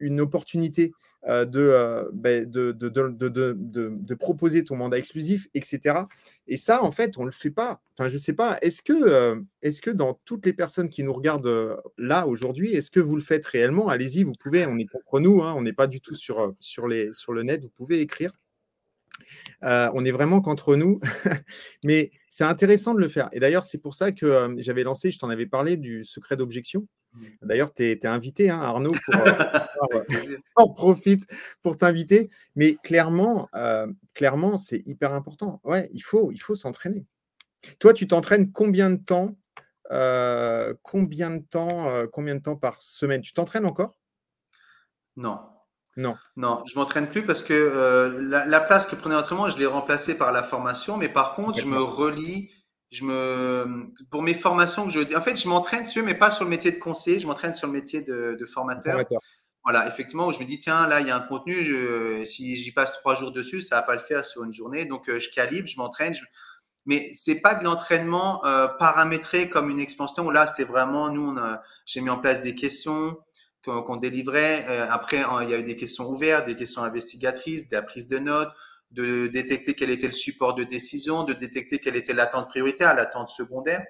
une opportunité euh, euh, de, de, de, de, proposer ton mandat exclusif, etc. Et ça, en fait, on ne le fait pas. Enfin, je ne sais pas, est-ce que, euh, est que dans toutes les personnes qui nous regardent là aujourd'hui, est-ce que vous le faites réellement? Allez-y, vous pouvez, on est contre nous, hein, on n'est pas du tout sur, sur, les, sur le net, vous pouvez écrire. on est vraiment contre nous, mais c'est intéressant de le faire. Et d'ailleurs, c'est pour ça que j'avais lancé, je t'en avais parlé du secret d'objection. D'ailleurs, tu es, invité, hein, Arnaud, pour, en profite pour t'inviter. Mais clairement, euh, clairement, c'est hyper important. Ouais, il faut, il faut s'entraîner. Toi, tu t'entraînes combien de temps euh, Combien de temps euh, Combien de temps par semaine? Tu t'entraînes encore? Non. Non. Non, je m'entraîne plus parce que la, place que prenait l'entraînement, je l'ai remplacée par la formation. Mais par contre, je me relie je me, pour mes formations que je, en fait, je m'entraîne sur, mais pas sur le métier de conseiller, je m'entraîne sur le métier de, formateur. Voilà, effectivement, où je me dis, tiens, là, il y a un contenu, si j'y passe trois jours dessus, ça va pas le faire sur une journée. Donc, euh, je calibre, je m'entraîne. Mais c'est pas de l'entraînement euh, paramétré comme une expansion. Là, c'est vraiment, nous, j'ai mis en place des questions qu'on délivrait. Euh, après, il y avait des questions ouvertes, des questions investigatrices, des prises de notes de détecter quel était le support de décision, de détecter quelle était l'attente prioritaire, l'attente secondaire,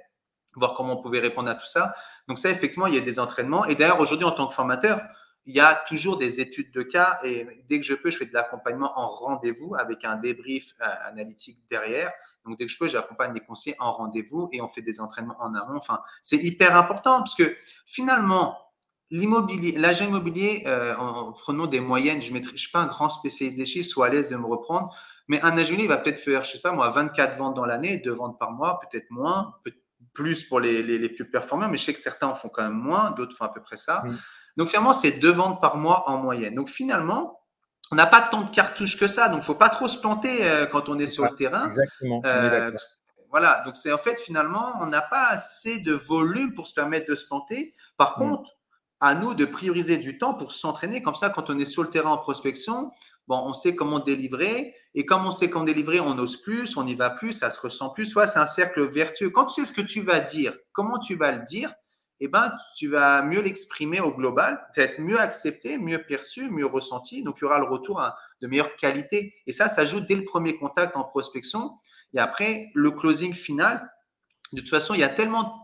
voir comment on pouvait répondre à tout ça. Donc ça, effectivement, il y a des entraînements. Et d'ailleurs, aujourd'hui, en tant que formateur, il y a toujours des études de cas et dès que je peux, je fais de l'accompagnement en rendez-vous avec un débrief euh, analytique derrière. Donc dès que je peux, j'accompagne les conseillers en rendez-vous et on fait des entraînements en amont. Enfin, c'est hyper important parce que finalement, L'immobilier, l'agent immobilier, euh, en, prenant des moyennes, je ne suis pas un grand spécialiste des chiffres, soit à l'aise de me reprendre, mais un agent immobilier va peut-être faire, je sais pas moi, 24 ventes dans l'année, 2 ventes par mois, peut-être moins, peut plus pour les, les, plus performants, mais je sais que certains en font quand même moins, d'autres font à peu près ça. Donc finalement, c'est 2 ventes par mois en moyenne. Donc finalement, on n'a pas tant de cartouches que ça, donc il ne faut pas trop se planter euh, quand on est sur le terrain. Exactement. Euh, voilà, donc c'est en fait finalement, on n'a pas assez de volume pour se permettre de se planter. Par mm. contre, à nous de prioriser du temps pour s'entraîner. Comme ça, quand on est sur le terrain en prospection, bon, on sait comment délivrer. Et comme on sait comment délivrer, on ose plus, on y va plus, ça se ressent plus. Soit c'est un cercle vertueux. Quand tu sais ce que tu vas dire, comment tu vas le dire, eh ben, tu vas mieux l'exprimer au global, tu vas être mieux accepté, mieux perçu, mieux ressenti. Donc, il y aura le retour de meilleure qualité. Et ça, ça joue dès le premier contact en prospection. Et après, le closing final, de toute façon, il y a tellement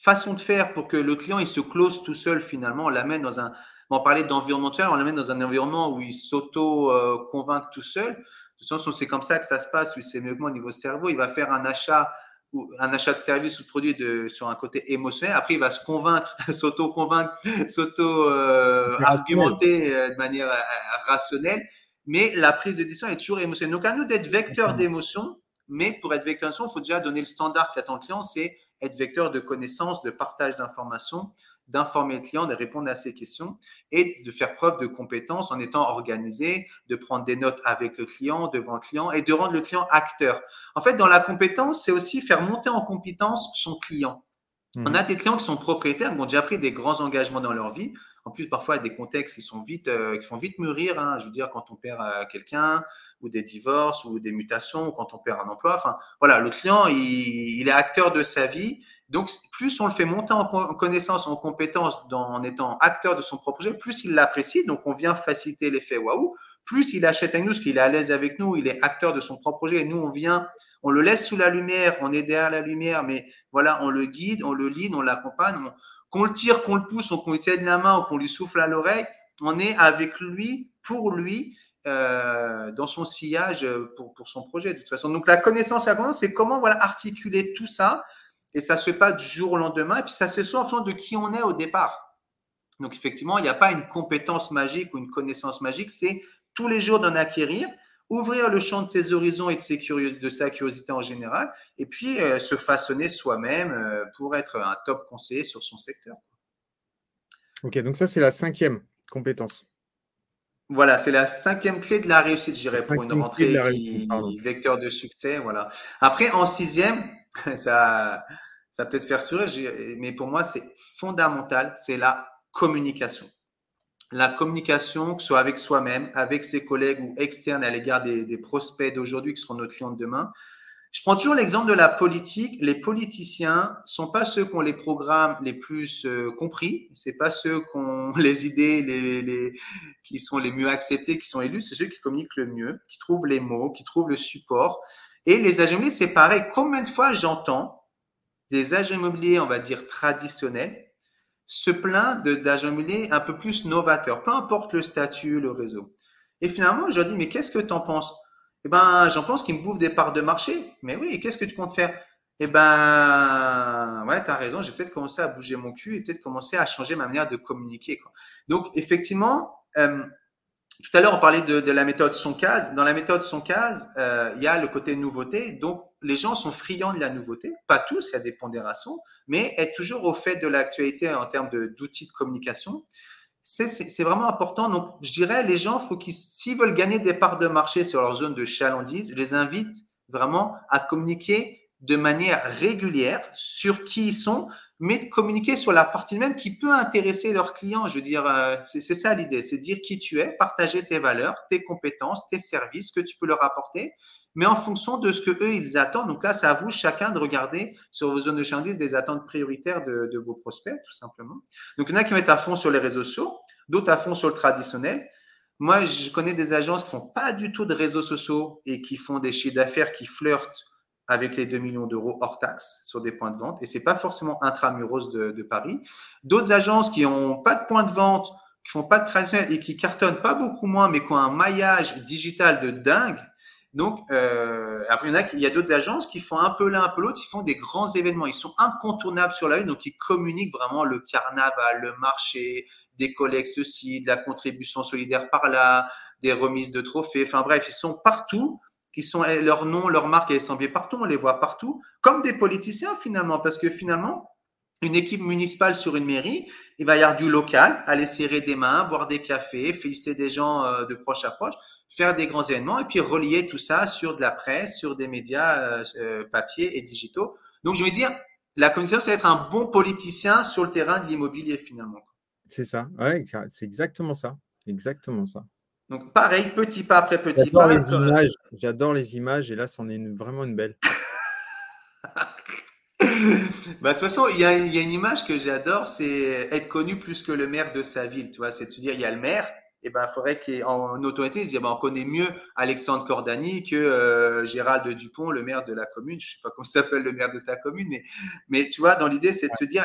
façon de faire pour que le client il se close tout seul finalement, on l'amène dans un, on parlait d'environnemental, on l'amène dans un environnement où il s'auto-convainc tout seul. De toute façon, c'est comme ça que ça se passe, lui, c'est moi au niveau cerveau. Il va faire un achat ou un achat de service ou de produit de, sur un côté émotionnel. Après, il va se convaincre, s'auto-convaincre, s'auto-argumenter euh, de manière euh, rationnelle. Mais la prise de décision est toujours émotionnelle. Donc, à nous d'être vecteur d'émotion, mais pour être vecteur d'émotion, il faut déjà donner le standard qu'attend le client, c'est être vecteur de connaissances, de partage d'informations, d'informer le client, de répondre à ses questions et de faire preuve de compétence en étant organisé, de prendre des notes avec le client, devant le client et de rendre le client acteur. En fait, dans la compétence, c'est aussi faire monter en compétence son client. Mmh. On a des clients qui sont propriétaires, qui ont déjà pris des grands engagements dans leur vie. En plus, parfois, il y a des contextes qui, sont vite, euh, qui font vite mûrir. Hein. Je veux dire, quand on perd euh, quelqu'un, ou des divorces ou des mutations ou quand on perd un emploi. Enfin, voilà, le client, il, est acteur de sa vie. Donc, plus on le fait monter en connaissance, en compétence en étant acteur de son propre projet, plus il l'apprécie. Donc, on vient faciliter l'effet waouh. Plus il achète avec nous, parce qu'il est à l'aise avec nous, il est acteur de son propre projet. Et nous, on vient, on le laisse sous la lumière, on est derrière la lumière, mais voilà, on le guide, on le lead, on l'accompagne. Qu'on le tire, qu'on le pousse, qu'on lui tienne la main ou qu'on lui souffle à l'oreille, on est avec lui, pour lui, euh, dans son sillage euh, pour, son projet de toute façon. Donc la connaissance et la connaissance, c'est comment voilà, articuler tout ça et ça se fait pas du jour au lendemain et puis ça se fait en fonction de qui on est au départ. Donc effectivement, il n'y a pas une compétence magique ou une connaissance magique, c'est tous les jours d'en acquérir, ouvrir le champ de ses horizons et de, ses sa curiosité en général, et puis euh, se façonner soi-même pour être un top conseiller sur son secteur. Ok, donc ça c'est la cinquième compétence. Voilà, c'est la cinquième clé de la réussite, je dirais, pour une rentrée qui vecteur de succès. Voilà. Après, en sixième, ça, ça peut-être faire sourire, mais pour moi, c'est fondamental, c'est la communication. La communication, que ce soit avec soi-même, avec ses collègues ou externes à l'égard des, des prospects d'aujourd'hui qui seront nos clients de demain, je prends toujours l'exemple de la politique. Les politiciens sont pas ceux qui ont les programmes les plus euh, compris. C'est pas ceux qui ont les idées les, les, qui sont les mieux acceptées, qui sont élus. C'est ceux qui communiquent le mieux, qui trouvent les mots, qui trouvent le support. Et les agents immobiliers, c'est pareil. Combien de fois j'entends des agents immobiliers, on va dire traditionnels, se plaindre d'agents immobiliers un peu plus novateurs, peu importe le statut, le réseau. Et finalement, je leur dis, mais qu'est-ce que tu en penses? Eh ben, j'en pense qu'ils me bouffent des parts de marché. Mais oui, qu'est-ce que tu comptes faire? Eh ben, ouais, tu as raison, j'ai peut-être commencé à bouger mon cul et peut-être commencer à changer ma manière de communiquer. Donc, effectivement, euh, tout à l'heure, on parlait de, la méthode son case. Dans la méthode son case, euh, il y a le côté nouveauté. Donc, les gens sont friands de la nouveauté. Pas tous, il y a des pondérations, mais être toujours au fait de l'actualité en termes d'outils de communication c'est vraiment important. Donc, je dirais, les gens, s'ils veulent gagner des parts de marché sur leur zone de chalandise, je les invite vraiment à communiquer de manière régulière sur qui ils sont, mais communiquer sur la partie même qui peut intéresser leurs clients. Je veux dire, euh, c'est ça l'idée, c'est dire qui tu es, partager tes valeurs, tes compétences, tes services que tu peux leur apporter mais en fonction de ce que eux ils attendent. Donc là, c'est à vous chacun de regarder sur vos zones de chalandise des attentes prioritaires de, vos prospects, tout simplement. Donc il y en a qui mettent à fond sur les réseaux sociaux, d'autres à fond sur le traditionnel. Moi, je connais des agences qui font pas du tout de réseaux sociaux et qui font des chiffres d'affaires qui flirtent avec les 2 millions d'euros hors taxes sur des points de vente. Et c'est pas forcément intramuros de, de Paris. D'autres agences qui ont pas de points de vente, qui font pas de traditionnel et qui cartonnent pas beaucoup moins, mais qui ont un maillage digital de dingue donc, euh, après, il y, a, il y a d'autres agences qui font un peu l'un, un peu l'autre, ils font des grands événements. Ils sont incontournables sur la rue, donc ils communiquent vraiment le carnaval, le marché, des collègues ceci, de la contribution solidaire par là, des remises de trophées. Enfin bref, ils sont partout. Ils sont, leur nom, leur marque, est semblée partout. On les voit partout, comme des politiciens finalement, parce que finalement, une équipe municipale sur une mairie, il va y avoir du local, aller serrer des mains, boire des cafés, féliciter des gens euh, de proche à proche faire des grands événements et puis relier tout ça sur de la presse, sur des médias euh, euh, papier et digitaux. Donc, je vais dire, la communication, c'est être un bon politicien sur le terrain de l'immobilier finalement. C'est ça, ouais, c'est exactement ça, exactement ça. Donc, pareil, petit pas après petit pas. Les images, j'adore les images et là, c'en est vraiment une belle. bah, de toute façon, il y, a, il y a une image que j'adore, c'est être connu plus que le maire de sa ville. Tu vois, c'est de se dire, il y a le maire, eh ben, il faudrait qu'en autorité, ils disent, ben, on connaît mieux Alexandre Cordani que euh, Gérald Dupont, le maire de la commune. Je sais pas comment s'appelle le maire de ta commune, mais, tu vois, dans l'idée, c'est de se dire,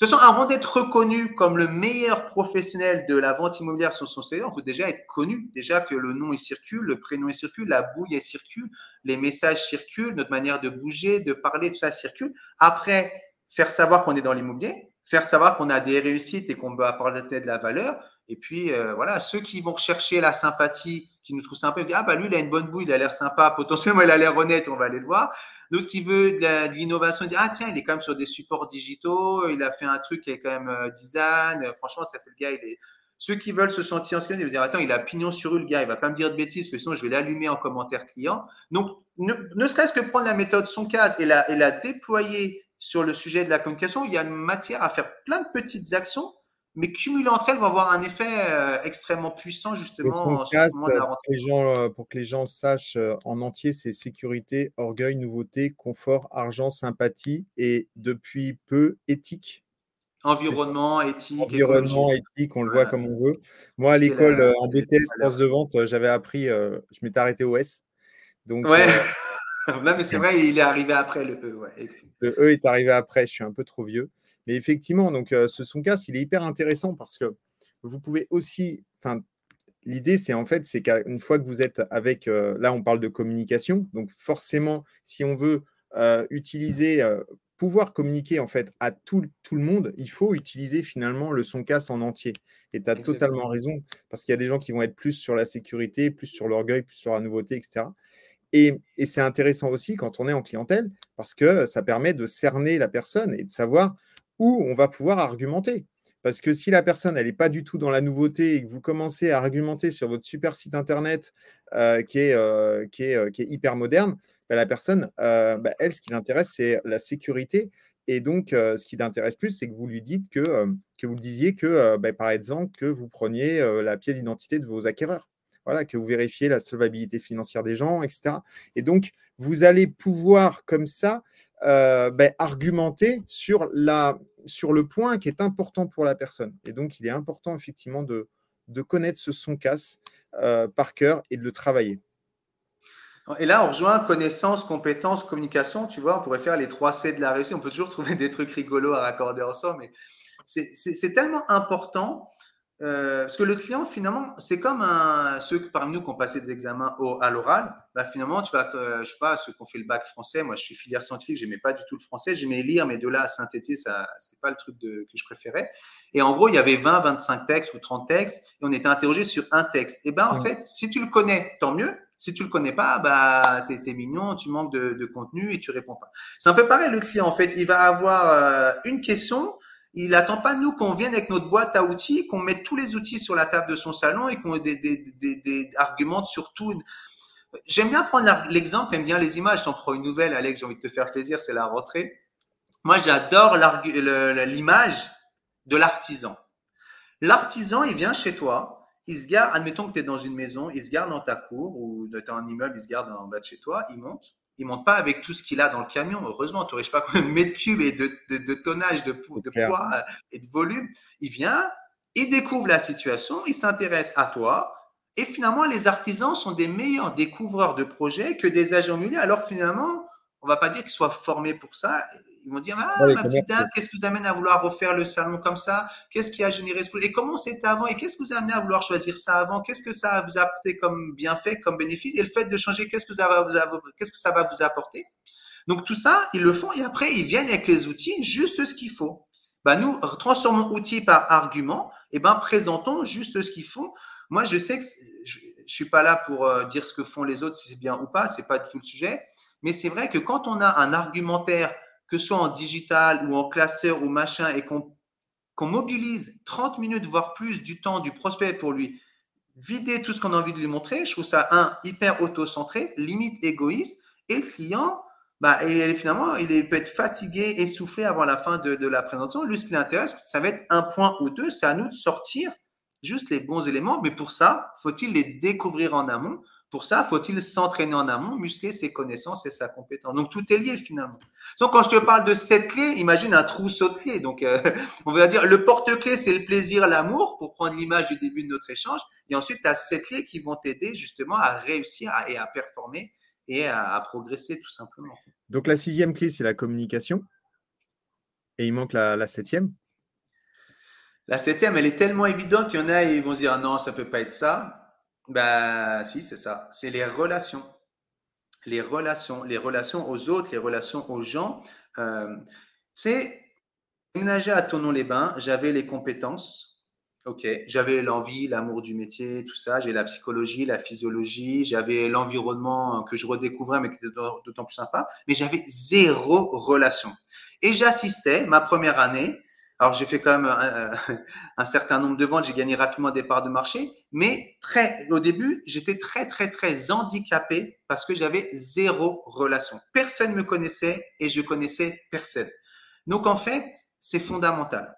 de avant d'être reconnu comme le meilleur professionnel de la vente immobilière sur son secteur, il faut déjà être connu. Déjà que le nom il circule, le prénom il circule, la bouille elle circule, les messages circulent, notre manière de bouger, de parler, tout ça circule. Après, faire savoir qu'on est dans l'immobilier, faire savoir qu'on a des réussites et qu'on peut apporter de la valeur et puis, euh, voilà, ceux qui vont rechercher la sympathie, qui nous trouvent sympa, ils disent Ah, bah lui, il a une bonne bouille, il a l'air sympa, potentiellement, il a l'air honnête, on va aller le voir. D'autres qui veulent de l'innovation, ils disent Ah, tiens, il est quand même sur des supports digitaux, il a fait un truc qui est quand même euh, design, franchement, ça fait le gars, il est. Ceux qui veulent se sentir ancien, ils vont dire Attends, il a pignon sur rue, le gars, il va pas me dire de bêtises, que sinon, je vais l'allumer en commentaire client. Donc, ne, serait-ce que prendre la méthode son case et la, et la déployer sur le sujet de la communication, il y a matière à faire plein de petites actions mais cumuler entre elles va avoir un effet euh, extrêmement puissant justement euh, pour, que les gens sachent euh, en entier, c'est sécurité, orgueil, nouveauté, confort, argent, sympathie et depuis peu éthique. Environnement, éthique. Environnement, éthique, on le voit comme on veut. Moi, à l'école, en BTS, force de vente, j'avais appris, je m'étais arrêté au S. Donc, ouais. non, mais c'est vrai, il est arrivé après le E. Ouais. Le E est arrivé après, je suis un peu trop vieux. Mais effectivement, donc euh, ce son cas, il est hyper intéressant parce que vous pouvez aussi, enfin, l'idée, c'est en fait, c'est qu'une fois que vous êtes avec, euh, là, on parle de communication, donc forcément, si on veut euh, utiliser, pouvoir communiquer en fait à tout, tout, le monde, il faut utiliser finalement le son casse en entier. Et tu as totalement raison, parce qu'il y a des gens qui vont être plus sur la sécurité, plus sur l'orgueil, plus sur la nouveauté, etc. Et, et c'est intéressant aussi quand on est en clientèle, parce que ça permet de cerner la personne et de savoir où on va pouvoir argumenter. Parce que si la personne, n'est pas du tout dans la nouveauté et que vous commencez à argumenter sur votre super site internet euh, qui, est, euh, qui, est, qui, est, hyper moderne, bah, la personne, bah, elle, ce qui l'intéresse, c'est la sécurité. Et donc, ce qui l'intéresse plus, c'est que vous lui dites que, que vous disiez que, bah, par exemple, que vous preniez la pièce d'identité de vos acquéreurs voilà, que vous vérifiez la solvabilité financière des gens, etc. Et donc, vous allez pouvoir comme ça euh, ben, argumenter sur, la, sur le point qui est important pour la personne. Et donc, il est important effectivement de, de connaître ce son casse euh, par cœur et de le travailler. Et là, on rejoint connaissance, compétence, communication. Tu vois, on pourrait faire les trois C de la réussite. On peut toujours trouver des trucs rigolos à raccorder ensemble, mais c'est tellement important euh, parce que le client, finalement, c'est comme un, ceux parmi nous qui ont passé des examens au, à l'oral. Bah, finalement, tu vas, euh, je sais pas, ceux qui ont fait le bac français, moi je suis filière scientifique, j'aimais pas du tout le français, j'aimais lire, mais de là à synthétiser, ça, c'est pas le truc de, que je préférais. Et en gros, il y avait 20, 25 textes ou 30 textes, et on était interrogé sur un texte. Et ben, en fait, si tu le connais, tant mieux. Si tu le connais pas, bah, t'es, es mignon, tu manques de, de, contenu et tu réponds pas. C'est un peu pareil, le client, en fait. Il va avoir euh, une question, il n'attend pas nous qu'on vienne avec notre boîte à outils, qu'on mette tous les outils sur la table de son salon et qu'on ait des, arguments sur tout. J'aime bien prendre l'exemple, j'aime bien les images. J'en prends une nouvelle, Alex, j'ai envie de te faire plaisir, c'est la rentrée. Moi, j'adore l'image de l'artisan. L'artisan, il vient chez toi, il se garde, admettons que tu es dans une maison, il se garde dans ta cour ou tu as un immeuble, il se garde en bas de chez toi, il monte, il monte pas avec tout ce qu'il a dans le camion. Heureusement, tu n'aurais pas combien de mètres cubes et de, de, tonnage, de, de poids euh, et de volume. Il vient, il découvre la situation, il s'intéresse à toi. Et finalement, les artisans sont des meilleurs découvreurs de projets que des agents immobiliers, alors finalement, on va pas dire qu'ils soient formés pour ça. Ils vont dire, ah, ma petite dame, qu'est-ce qui vous amène à vouloir refaire le salon comme ça? Qu'est-ce qui a généré ce Et comment c'était avant? Et qu'est-ce qui vous a amené à vouloir choisir ça avant? Qu'est-ce que ça vous a apporté comme bienfait, comme bénéfice? Et le fait de changer, qu'est-ce que ça va vous, qu'est-ce que ça va vous apporter? Donc tout ça, ils le font et après, ils viennent avec les outils, juste ce qu'il faut. Bah, nous, transformons outil par argument. Et ben présentons juste ce qu'ils font. Moi, je sais que je, ne suis pas là pour euh, dire ce que font les autres, si c'est bien ou pas, c'est pas du tout le sujet. Mais c'est vrai que quand on a un argumentaire que ce soit en digital ou en classeur ou machin, et qu'on mobilise 30 minutes, voire plus du temps du prospect pour lui vider tout ce qu'on a envie de lui montrer, je trouve ça, un, hyper auto-centré, limite égoïste, et le client, bah, et finalement, il peut être fatigué, essoufflé avant la fin de, de la présentation. Lui, ce qui l'intéresse, ça va être un point ou deux, c'est à nous de sortir juste les bons éléments, mais pour ça, faut-il les découvrir en amont pour ça, faut-il s'entraîner en amont, muscler ses connaissances et sa compétence? Donc, tout est lié finalement. Donc, quand je te parle de cette clés, imagine un trousseau de clés. Donc, euh, on va dire le porte-clés, c'est le plaisir, l'amour, pour prendre l'image du début de notre échange. Et ensuite, tu as sept clés qui vont t'aider justement à réussir et à performer et à, progresser tout simplement. Donc, la sixième clé, c'est la communication. Et il manque la, la septième. La septième, elle est tellement évidente qu'il y en a, ils vont se dire ah non, ça peut pas être ça. Bah, si, c'est ça. C'est les relations. Les relations, les relations aux autres, les relations aux gens. Euh, c'est déménager à Tonon-les-Bains, j'avais les compétences. Ok, j'avais l'envie, l'amour du métier, tout ça. J'ai la psychologie, la physiologie, j'avais l'environnement que je redécouvrais, mais qui était d'autant plus sympa. Mais j'avais zéro relation. Et j'assistais ma première année alors, j'ai fait quand même un, certain nombre de ventes, j'ai gagné rapidement des parts de marché, mais très, au début, j'étais très, très, très handicapé parce que j'avais zéro relation. Personne me connaissait et je connaissais personne. Donc, en fait, c'est fondamental.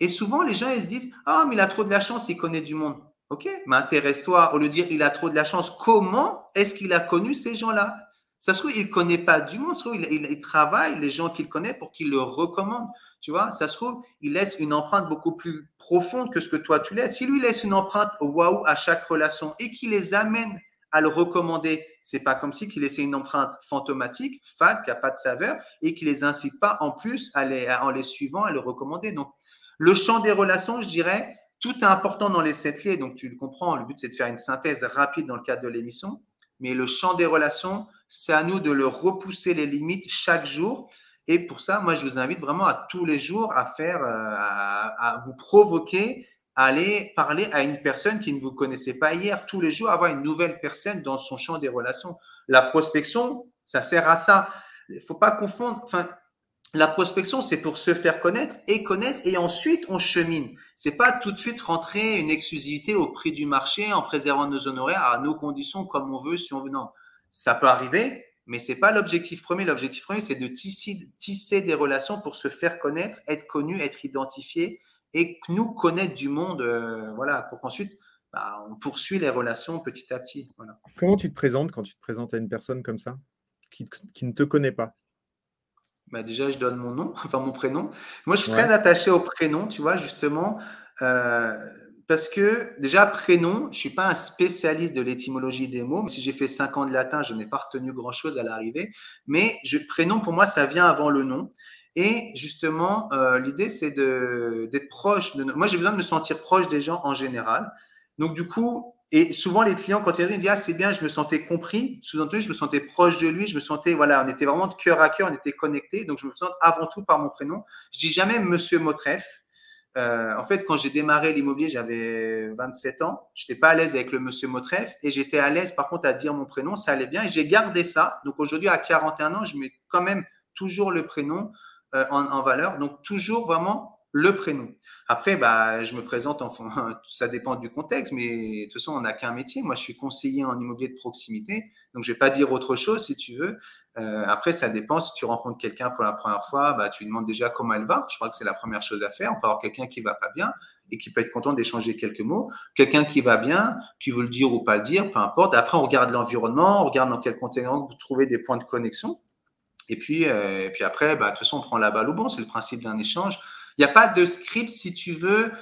Et souvent, les gens, ils se disent, ah, oh, mais il a trop de la chance, il connaît du monde. OK, mais intéresse-toi, au lieu de dire, il a trop de la chance, comment est-ce qu'il a connu ces gens-là? Ça se trouve, il ne connaît pas du monde, ça se trouve, il travaille les gens qu'il connaît pour qu'il le recommande. Tu vois, ça se trouve, il laisse une empreinte beaucoup plus profonde que ce que toi tu laisses. Si lui laisse une empreinte waouh à chaque relation et qu'il les amène à le recommander, c'est pas comme si qu'il laissait une empreinte fantomatique, fade, qui n'a pas de saveur et qui les incite pas en plus à les, en les suivant à le recommander. Donc, le champ des relations, je dirais, tout est important dans les sept clés. Donc, tu le comprends. Le but, c'est de faire une synthèse rapide dans le cadre de l'émission. Mais le champ des relations, c'est à nous de le repousser les limites chaque jour et pour ça, moi, je vous invite vraiment à tous les jours à faire, euh, à, vous provoquer, à aller parler à une personne qui ne vous connaissait pas hier, tous les jours, avoir une nouvelle personne dans son champ des relations. La prospection, ça sert à ça. Il ne faut pas confondre. Enfin, la prospection, c'est pour se faire connaître et connaître, et ensuite on chemine. C'est pas tout de suite rentrer une exclusivité au prix du marché en préservant nos honoraires à nos conditions comme on veut, si on veut. Non, ça peut arriver, mais c'est pas l'objectif premier. L'objectif premier, c'est de tisser, tisser, des relations pour se faire connaître, être connu, être identifié et nous connaître du monde, euh, voilà, pour qu'ensuite bah, on poursuit les relations petit à petit. Voilà. Comment tu te présentes quand tu te présentes à une personne comme ça, qui, qui ne te connaît pas? Bah déjà, je donne mon nom, enfin mon prénom. Moi, je suis très attaché au prénom, tu vois, justement, euh, parce que déjà, prénom, je suis pas un spécialiste de l'étymologie des mots, mais si j'ai fait cinq ans de latin, je n'ai pas retenu grand-chose à l'arrivée. Mais je, prénom, pour moi, ça vient avant le nom. Et justement, euh, l'idée, c'est d'être proche. De, moi, j'ai besoin de me sentir proche des gens en général. Donc, du coup, et souvent, les clients, quand ils arrivent, ils disent Ah, c'est bien, je me sentais compris. Sous-entendu, je me sentais proche de lui. Je me sentais, voilà, on était vraiment de cœur à cœur, on était connectés. Donc, je me sens avant tout par mon prénom. Je dis jamais Monsieur Motref. Euh, en fait, quand j'ai démarré l'immobilier, j'avais 27 ans. Je n'étais pas à l'aise avec le Monsieur Motref et j'étais à l'aise, par contre, à dire mon prénom. Ça allait bien et j'ai gardé ça. Donc, aujourd'hui, à 41 ans, je mets quand même toujours le prénom euh, en, en valeur. Donc, toujours vraiment le prénom. Après, bah, je me présente, enfin, ça dépend du contexte, mais de toute façon, on n'a qu'un métier. Moi, je suis conseiller en immobilier de proximité, donc je vais pas dire autre chose si tu veux. Euh, après, ça dépend. Si tu rencontres quelqu'un pour la première fois, bah, tu lui demandes déjà comment elle va. Je crois que c'est la première chose à faire. On peut avoir quelqu'un qui va pas bien et qui peut être content d'échanger quelques mots. Quelqu'un qui va bien, qui veut le dire ou pas le dire, peu importe. Après, on regarde l'environnement, on regarde dans quel contexte vous trouvez des points de connexion. Et puis, euh, puis après, bah, de toute façon, on prend la balle au bon. C'est le principe d'un échange. Il n'y a pas de script, si tu veux,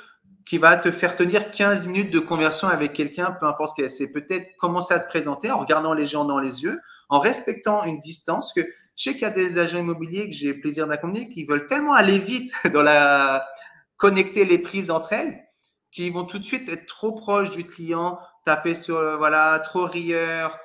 qui va te faire tenir 15 minutes de conversion avec quelqu'un, peu importe ce qu'il C'est peut-être commencer à te présenter en regardant les gens dans les yeux, en respectant une distance. Que je sais qu'il y a des agents immobiliers que j'ai plaisir d'accompagner qui veulent tellement aller vite dans la connecter les prises entre elles, qu'ils vont tout de suite être trop proches du client, taper sur voilà trop rieur,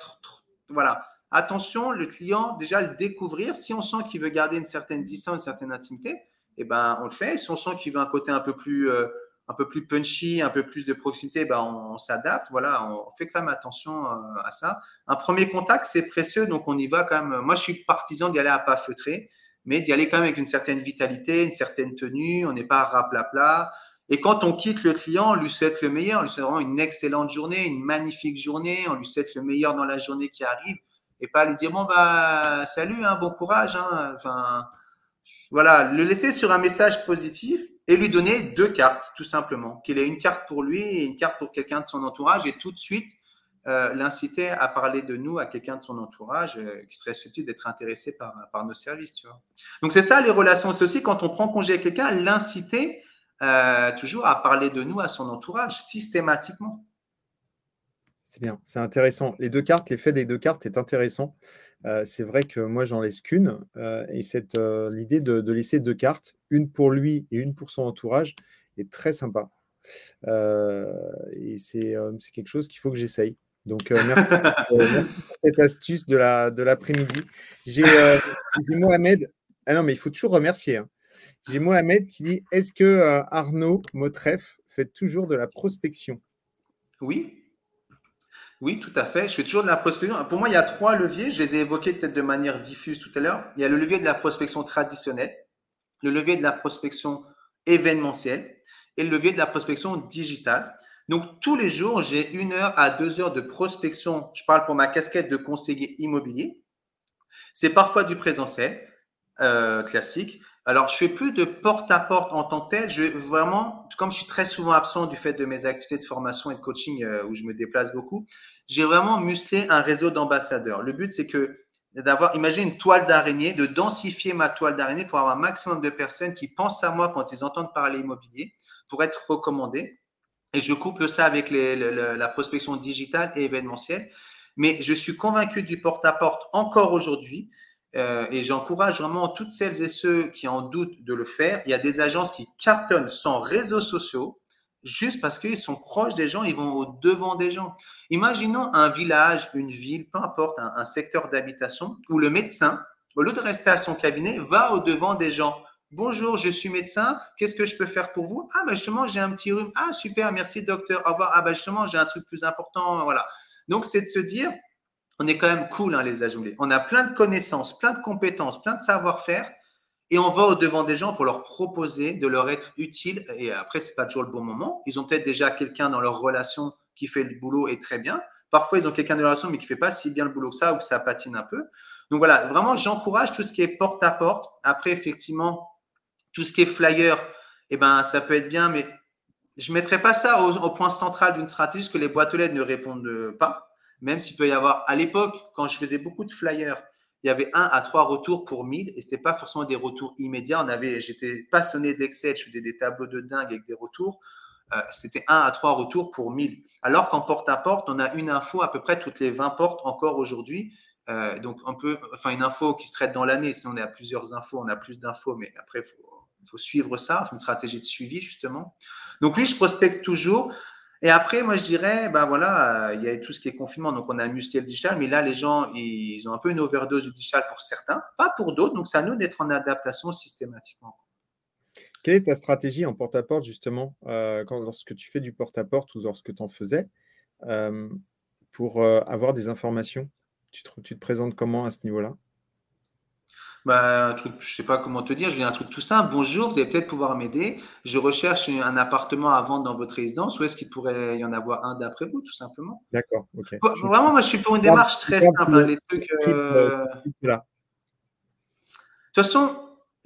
voilà. Attention, le client déjà le découvrir. Si on sent qu'il veut garder une certaine distance, une certaine intimité, eh ben, on le fait. Si on sent qu'il veut un côté un peu plus, euh, un peu plus punchy, un peu plus de proximité, ben, on, s'adapte. Voilà, on fait quand même attention euh, à ça. Un premier contact, c'est précieux, donc on y va quand même. Moi, je suis partisan d'y aller à pas feutré, mais d'y aller quand même avec une certaine vitalité, une certaine tenue. On n'est pas raplapla. Et quand on quitte le client, on lui souhaite le meilleur. On lui souhaite vraiment une excellente journée, une magnifique journée. On lui souhaite le meilleur dans la journée qui arrive. Et pas lui dire, bon, bah, salut, hein, bon courage. Hein. Enfin, voilà, le laisser sur un message positif et lui donner deux cartes, tout simplement. Qu'il ait une carte pour lui et une carte pour quelqu'un de son entourage et tout de suite euh, l'inciter à parler de nous à quelqu'un de son entourage euh, qui serait susceptible d'être intéressé par, nos services. Donc c'est ça les relations, c'est aussi quand on prend congé avec quelqu'un, l'inciter euh, toujours à parler de nous à son entourage systématiquement. C'est bien, c'est intéressant. Les deux cartes, l'effet des deux cartes est intéressant. Euh, c'est vrai que moi, j'en laisse qu'une. Euh, et cette, euh, l'idée de, laisser deux cartes, une pour lui et une pour son entourage, est très sympa. et c'est, quelque chose qu'il faut que j'essaye. Donc, merci, pour cette astuce de, la, de l'après-midi. J'ai, Mohamed. Ah non, mais il faut toujours remercier. Hein. J'ai Mohamed qui dit Est-ce que Arnaud Motref fait toujours de la prospection? Oui, oui, tout à fait. Je fais toujours de la prospection. Pour moi, il y a trois leviers. Je les ai évoqués peut-être de manière diffuse tout à l'heure. Il y a le levier de la prospection traditionnelle, le levier de la prospection événementielle et le levier de la prospection digitale. Donc, tous les jours, j'ai une heure à deux heures de prospection. Je parle pour ma casquette de conseiller immobilier. C'est parfois du présentiel euh, classique. Alors, je fais plus de porte-à-porte en tant que tel. Je vraiment, comme je suis très souvent absent du fait de mes activités de formation et de coaching euh, où je me déplace beaucoup, j'ai vraiment musclé un réseau d'ambassadeurs. Le but, c'est que d'avoir, imagine une toile d'araignée, de densifier ma toile d'araignée pour avoir un maximum de personnes qui pensent à moi quand ils entendent parler immobilier, pour être recommandés. Et je couple ça avec la prospection digitale et événementielle. Mais je suis convaincu du porte-à-porte encore aujourd'hui. Euh, et j'encourage vraiment toutes celles et ceux qui en doutent de le faire. Il y a des agences qui cartonnent sans réseaux sociaux juste parce qu'ils sont proches des gens, ils vont au devant des gens. Imaginons un village, une ville, peu importe, un, secteur d'habitation où le médecin, au lieu de rester à son cabinet, va au devant des gens. Bonjour, je suis médecin. Qu'est-ce que je peux faire pour vous? Ah, ben justement, j'ai un petit rhume. Ah, super, merci docteur. Au revoir. Ah, ben justement, j'ai un truc plus important. Voilà. Donc, c'est de se dire, on est quand même cool, hein, les ajoutés. On a plein de connaissances, plein de compétences, plein de savoir-faire. et on va au devant des gens pour leur proposer de leur être utile. Et après, c'est pas toujours le bon moment. Ils ont peut-être déjà quelqu'un dans leur relation qui fait le boulot et très bien. Parfois, ils ont quelqu'un de leur relation mais qui fait pas si bien le boulot que ça ou que ça patine un peu. Donc voilà, vraiment, j'encourage tout ce qui est porte à porte. Après, effectivement, tout ce qui est flyer, eh ben, ça peut être bien, mais je ne mettrai pas ça au, point central d'une stratégie que les boîtes aux lettres ne répondent pas. Même s'il peut y avoir, à l'époque, quand je faisais beaucoup de flyers, il y avait un à trois retours pour 1000 et ce n'était pas forcément des retours immédiats. On avait, j'étais passionné d'Excel, je faisais des tableaux de dingue avec des retours. Euh, c'était un à trois retours pour 1000. Alors qu'en porte à porte, on a une info à peu près toutes les 20 portes encore aujourd'hui. Euh, donc, on peut, enfin, une info qui se traite dans l'année. Si on est à plusieurs infos, on a plus d'infos, mais après, il faut, suivre ça, une stratégie de suivi, justement. Donc, oui, je prospecte toujours. Et après, moi, je dirais, ben voilà, euh, il y a tout ce qui est confinement, donc on a musclé le digital, mais là, les gens, ils ont un peu une overdose du digital pour certains, pas pour d'autres. Donc, c'est à nous d'être en adaptation systématiquement. Quelle est ta stratégie en porte-à-porte, justement, euh, lorsque tu fais du porte-à-porte ou lorsque tu en faisais, euh, pour avoir des informations? Tu te présentes comment à ce niveau-là? Bah, un truc, je sais pas comment te dire, je viens un truc tout simple. Bonjour, vous allez peut-être pouvoir m'aider. Je recherche un appartement à vendre dans votre résidence. Où est-ce qu'il pourrait y en avoir un d'après vous, tout simplement? D'accord, ok. Vraiment, moi, je suis pour une démarche très simple. Hein, les trucs. Euh, de toute façon,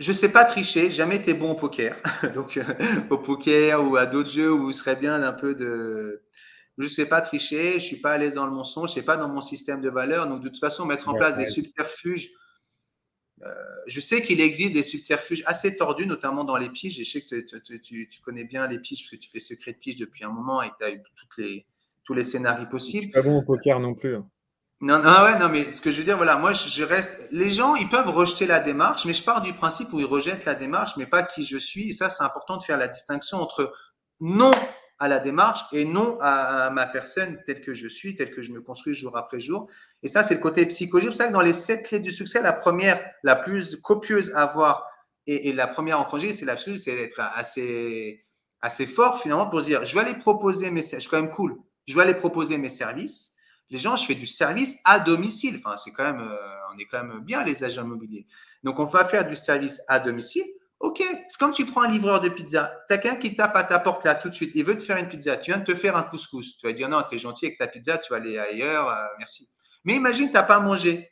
je sais pas tricher. Jamais été bon au poker. Donc, euh, au poker ou à d'autres jeux où il serait bien un peu de je ne sais pas tricher, je ne suis pas à l'aise dans le mensonge, je ne sais pas dans mon système de valeurs. Donc, de toute façon, mettre en place des subterfuges, euh, je sais qu'il existe des subterfuges assez tordus, notamment dans les piges. je sais que tu, connais bien les piges parce que tu fais secret de pige depuis un moment et que tu as eu toutes les, tous les scénarios possibles. Pas bon au poker non plus. Hein. Non, non, ouais, non, mais ce que je veux dire, voilà, moi, je reste. Les gens, ils peuvent rejeter la démarche, mais je pars du principe où ils rejettent la démarche, mais pas qui je suis. Et ça, c'est important de faire la distinction entre non à la démarche et non à, ma personne telle que je suis, telle que je me construis jour après jour. Et ça, c'est le côté psychologique. C'est ça que dans les sept clés du succès, la première, la plus copieuse à avoir et, la première en congé, c'est l'absolu, c'est d'être assez, assez fort finalement pour dire, je vais aller proposer mes services, je quand même cool, je vais aller proposer mes services. Les gens, je fais du service à domicile. Enfin, c'est quand même, euh, on est quand même bien les agents immobiliers. Donc, on va faire du service à domicile. Ok, c'est comme tu prends un livreur de pizza. Tu as quelqu'un qui tape à ta porte là tout de suite. Il veut te faire une pizza. Tu viens de te faire un couscous. Tu vas dire non, tu es gentil avec ta pizza, tu vas aller ailleurs. Euh, merci. Mais imagine, tu n'as pas mangé.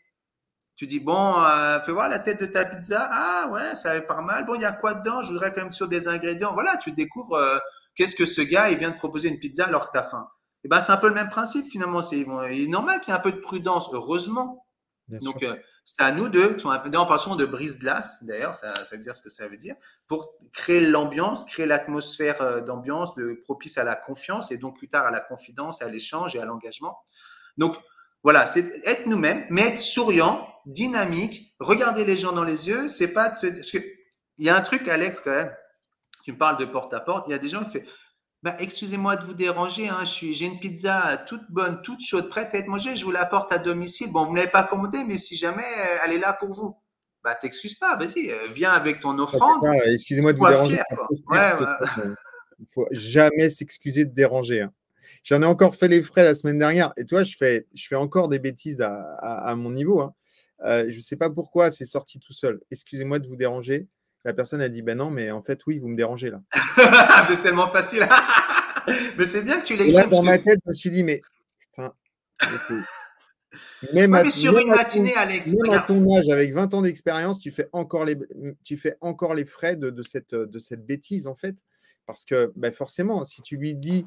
Tu dis bon, euh, fais voir la tête de ta pizza. Ah ouais, ça va pas mal. Bon, il y a quoi dedans? Je voudrais quand même sur des ingrédients. Voilà, tu découvres euh, qu'est-ce que ce gars, il vient de proposer une pizza alors que tu as faim. Et eh ben, c'est un peu le même principe finalement. C'est normal qu'il y ait un peu de prudence, heureusement. Donc, c'est à nous de, en parlant de brise-glace, d'ailleurs, ça, veut dire ce que ça veut dire, pour créer l'ambiance, créer l'atmosphère euh, d'ambiance propice à la confiance et donc plus tard à la confidence, à l'échange et à l'engagement. Donc, voilà, c'est être nous-mêmes, mais être souriant, dynamique, regarder les gens dans les yeux, c'est pas de se, que il y a un truc, Alex, quand même. Tu me parles de porte à porte. Il y a des gens qui font bah, excusez-moi de vous déranger, hein, j'ai une pizza toute bonne, toute chaude, prête à être mangée, je vous la porte à domicile. Bon, vous ne l'avez pas commandée, mais si jamais euh, elle est là pour vous, bah t'excuses pas, vas-y, euh, viens avec ton offrande. Excusez-moi de vous déranger. Il faut jamais s'excuser de déranger. Hein. J'en ai encore fait les frais la semaine dernière. Et toi, je fais, je fais encore des bêtises à, mon niveau. Hein. Euh, je ne sais pas pourquoi c'est sorti tout seul. Excusez-moi de vous déranger. La personne a dit Ben non, mais en fait, oui, vous me dérangez là. c'est tellement facile. mais c'est bien que tu l'exprimes. Dans ma tête, je me suis dit Mais putain, même, à, sur une matinée, Alex, même à ton âge, avec 20 ans d'expérience, tu fais encore les, tu fais encore les frais de, cette, de cette bêtise en fait. Parce que ben forcément, si tu lui dis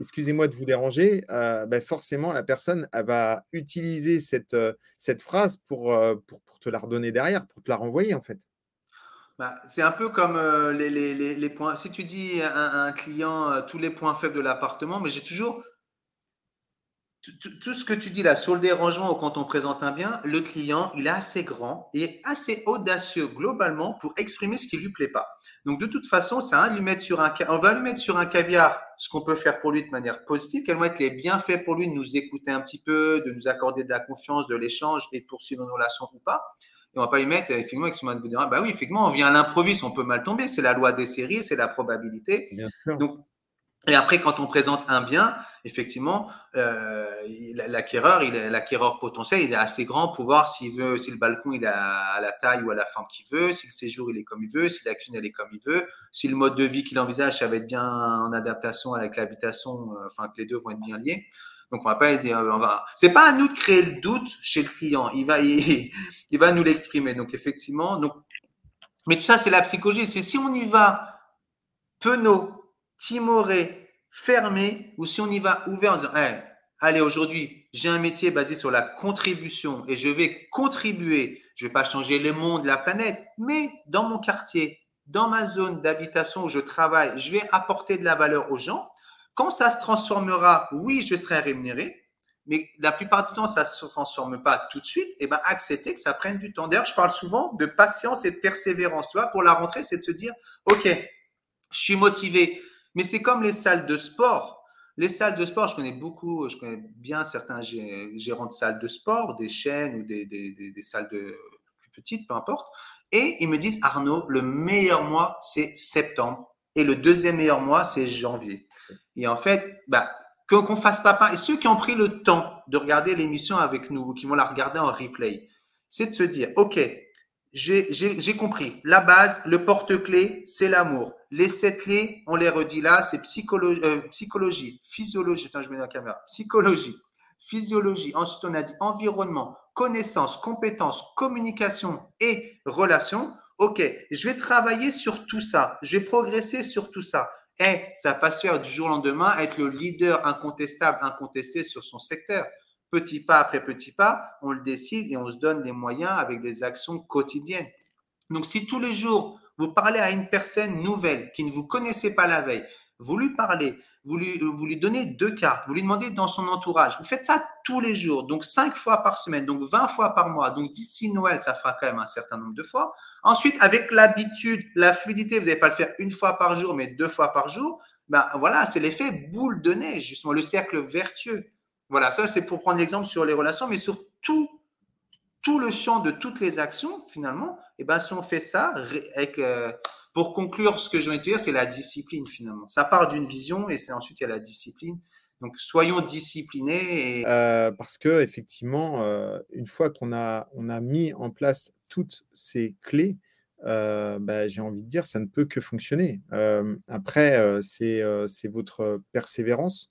excusez-moi de vous déranger, euh, ben forcément, la personne elle va utiliser cette, euh, cette phrase pour, euh, pour, pour, te la redonner derrière, pour te la renvoyer en fait. Bah, c'est un peu comme euh, les, points. Si tu dis à un, client euh, tous les points faibles de l'appartement, mais j'ai toujours. Tout ce que tu dis là sur le dérangement ou quand on présente un bien, le client, il est assez grand et assez audacieux globalement pour exprimer ce qui lui plaît pas. Donc de toute façon, c'est un lui mettre sur un, on va lui mettre sur un caviar ce qu'on peut faire pour lui de manière positive, quels vont être les bienfaits pour lui de nous écouter un petit peu, de nous accorder de la confiance, de l'échange et de poursuivre nos relations ou pas. Et on va pas y mettre, effectivement, de vous dire, bah oui, effectivement, on vient à l'improviste, on peut mal tomber. C'est la loi des séries, c'est la probabilité. Donc, Et après, quand on présente un bien, effectivement, euh, l'acquéreur, il l'acquéreur potentiel, il est assez grand pour voir s'il veut, si le balcon il est à, la taille ou à la forme qu'il veut, si le séjour il est comme il veut, si la cuisine elle est comme il veut, si le mode de vie qu'il envisage, ça va être bien en adaptation avec l'habitation, euh, enfin que les deux vont être bien liés. Donc on va pas dire, on va. C'est pas à nous de créer le doute chez le client. Il va, il, va nous l'exprimer. Donc effectivement, donc, mais tout ça c'est la psychologie. C'est si on y va penaud, timoré, fermé, ou si on y va ouvert en disant, allez, aujourd'hui, j'ai un métier basé sur la contribution et je vais contribuer. Je vais pas changer le monde, la planète, mais dans mon quartier, dans ma zone d'habitation où je travaille, je vais apporter de la valeur aux gens. Quand ça se transformera, oui, je serai rémunéré, mais la plupart du temps, ça ne se transforme pas tout de suite. Et eh ben, accepter que ça prenne du temps. D'ailleurs, je parle souvent de patience et de persévérance. Tu pour la rentrée, c'est de se dire, OK, je suis motivé. Mais c'est comme les salles de sport. Les salles de sport, je connais beaucoup, je connais bien certains gérants de salles de sport, des chaînes ou des, des, salles de plus petites, peu importe. Et ils me disent, Arnaud, le meilleur mois, c'est septembre. Et le deuxième meilleur mois, c'est janvier. Et en fait, bah, qu'on fasse pas. Et ceux qui ont pris le temps de regarder l'émission avec nous, ou qui vont la regarder en replay, c'est de se dire, OK, j'ai compris. La base, le porte-clés, c'est l'amour. Les sept clés, on les redit là, c'est psychologie, euh, psychologie, physiologie. Attends, je mets la caméra. Psychologie, physiologie. Ensuite, on a dit environnement, connaissance, compétences, communication et relations. OK, je vais travailler sur tout ça. Je vais progresser sur tout ça. Et ça va pas se faire du jour au lendemain, être le leader incontestable, incontesté sur son secteur petit pas après petit pas, on le décide et on se donne des moyens avec des actions quotidiennes. Donc, si tous les jours, vous parlez à une personne nouvelle qui ne vous connaissait pas la veille, vous lui parlez, vous lui, donnez deux cartes, vous lui demandez dans son entourage, vous faites ça tous les jours, donc cinq fois par semaine, donc 20 fois par mois, donc d'ici Noël, ça fera quand même un certain nombre de fois. Ensuite, avec l'habitude, la fluidité, vous n'allez pas le faire une fois par jour, mais deux fois par jour, ben voilà, c'est l'effet boule de neige, justement, le cercle vertueux. Voilà, ça c'est pour prendre l'exemple sur les relations, mais sur tout, tout le champ de toutes les actions, finalement, et eh ben, si on fait ça, avec, euh, pour conclure, ce que je vais te dire, c'est la discipline finalement. Ça part d'une vision et c'est ensuite il y a la discipline. Donc soyons disciplinés. Euh, parce que effectivement, euh, une fois qu'on a, on a mis en place toutes ces clés, bah, j'ai envie de dire, ça ne peut que fonctionner. après, c'est votre persévérance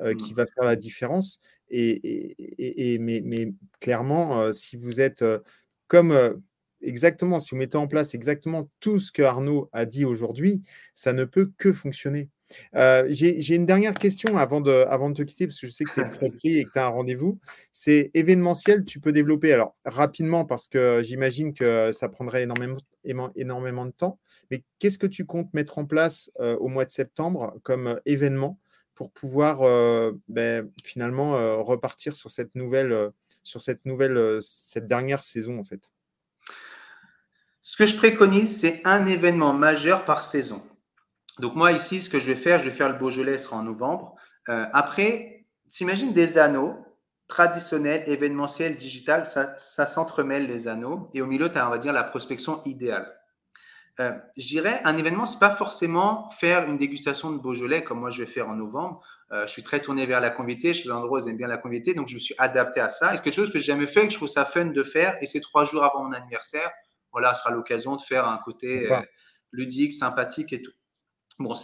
euh, qui va faire la différence. Et, et, mais, mais, clairement, euh, si vous êtes euh, comme exactement, si vous mettez en place exactement tout ce que Arnaud a dit aujourd'hui, ça ne peut que fonctionner. J'ai une dernière question avant de, avant de te quitter, parce que je sais que tu es très pris et que tu as un rendez-vous. C'est événementiel, tu peux développer alors rapidement, parce que j'imagine que ça prendrait énormément, énormément de temps. Mais qu'est-ce que tu comptes mettre en place au mois de septembre comme événement pour pouvoir euh, ben, finalement euh, repartir sur cette nouvelle, euh, sur cette nouvelle, cette dernière saison en fait? Ce que je préconise, c'est un événement majeur par saison. Donc moi ici, ce que je vais faire, je vais faire le Beaujolais, en novembre. après, s'imagine des anneaux traditionnels, événementiels, digital, ça, s'entremêle les anneaux. Et au milieu, tu as, on va dire, la prospection idéale. Euh, je dirais, un événement, c'est pas forcément faire une dégustation de Beaujolais comme moi je vais faire en novembre. Euh, je suis très tourné vers la convivialité. Je suis un endroit où j'aime bien la convivialité, donc je me suis adapté à ça. C'est quelque chose que j'ai jamais fait, que je trouve ça fun de faire. Et c'est trois jours avant mon anniversaire. Voilà, ce sera l'occasion de faire un côté euh, ludique, sympathique et tout. Bon,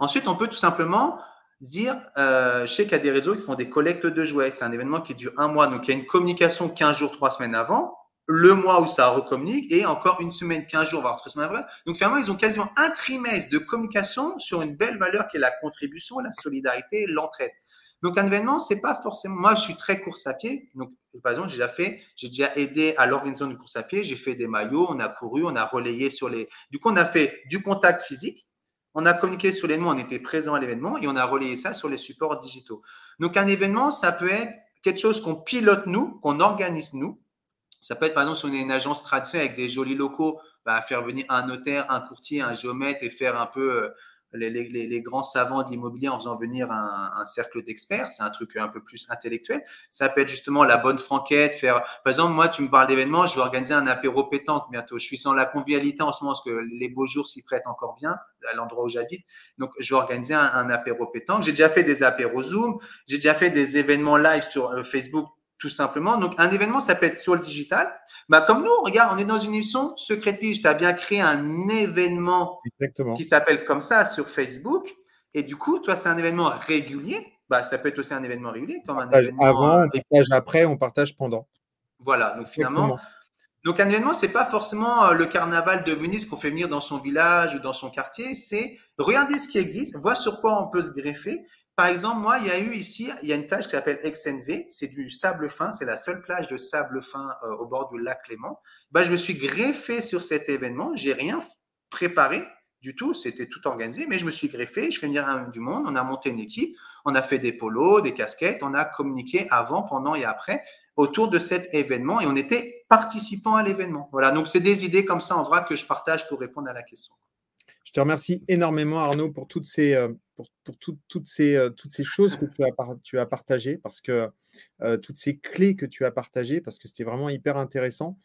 ensuite on peut tout simplement dire, je sais qu'il y a des réseaux qui font des collectes de jouets. C'est un événement qui dure un mois, donc il y a une communication 15 jours, trois semaines avant le mois où ça recommunique et encore une semaine, 15 jours, voire trois semaines après. Donc finalement, ils ont quasiment un trimestre de communication sur une belle valeur qui est la contribution, la solidarité, l'entraide. Donc un événement, c'est pas forcément. Moi, je suis très course à pied. Donc par exemple, j'ai déjà fait, j'ai aidé à l'organisation d'une course à pied. J'ai fait des maillots, on a couru, on a relayé sur les. Du coup, on a fait du contact physique. On a communiqué sur l'événement, on était présent à l'événement et on a relayé ça sur les supports digitaux. Donc un événement, ça peut être quelque chose qu'on pilote nous, qu'on organise nous, ça peut être, par exemple, si on est une agence traditionnelle avec des jolis locaux, bah, faire venir un notaire, un courtier, un géomètre et faire un peu, euh, les, grands savants de l'immobilier en faisant venir un, cercle d'experts. C'est un truc un peu plus intellectuel. Ça peut être justement la bonne franquette, faire. Par exemple, moi, tu me parles d'événements, je vais organiser un apéro pétanque bientôt. Je suis dans la convivialité en ce moment parce que les beaux jours s'y prêtent encore bien à l'endroit où j'habite. Donc, je vais organiser un, apéro pétanque. J'ai déjà fait des apéros Zoom. J'ai déjà fait des événements live sur euh, Facebook tout simplement. Donc, un événement, ça peut être sur le digital. Bah, comme nous, regarde, on est dans une émission Secret Pige. Tu as bien créé un événement qui s'appelle comme ça sur Facebook. Et du coup, toi, c'est un événement régulier. Bah, ça peut être aussi un événement régulier, comme un événement. Avant, on partage après, on partage pendant. Voilà. Donc, finalement, donc un événement, c'est pas forcément euh, le carnaval de Venise qu'on fait venir dans son village ou dans son quartier. C'est regarder ce qui existe, voir sur quoi on peut se greffer par exemple, moi, il y a eu ici, il y a une plage qui s'appelle XNV, c'est du sable fin, c'est la seule plage de sable fin euh, au bord du lac Clément. Bah, je me suis greffé sur cet événement, j'ai rien préparé du tout, c'était tout organisé, mais je me suis greffé, je fais venir un, du monde, on a monté une équipe, on a fait des polos, des casquettes, on a communiqué avant, pendant et après autour de cet événement et on était participants à l'événement. Voilà, donc c'est des idées comme ça en vrai que je partage pour répondre à la question. Je te remercie énormément, Arnaud, pour toutes ces, euh, pour, toutes, ces, euh, toutes ces choses que tu as, tu as partagées, parce que euh, toutes ces clés que tu as partagées, parce que c'était vraiment hyper intéressant.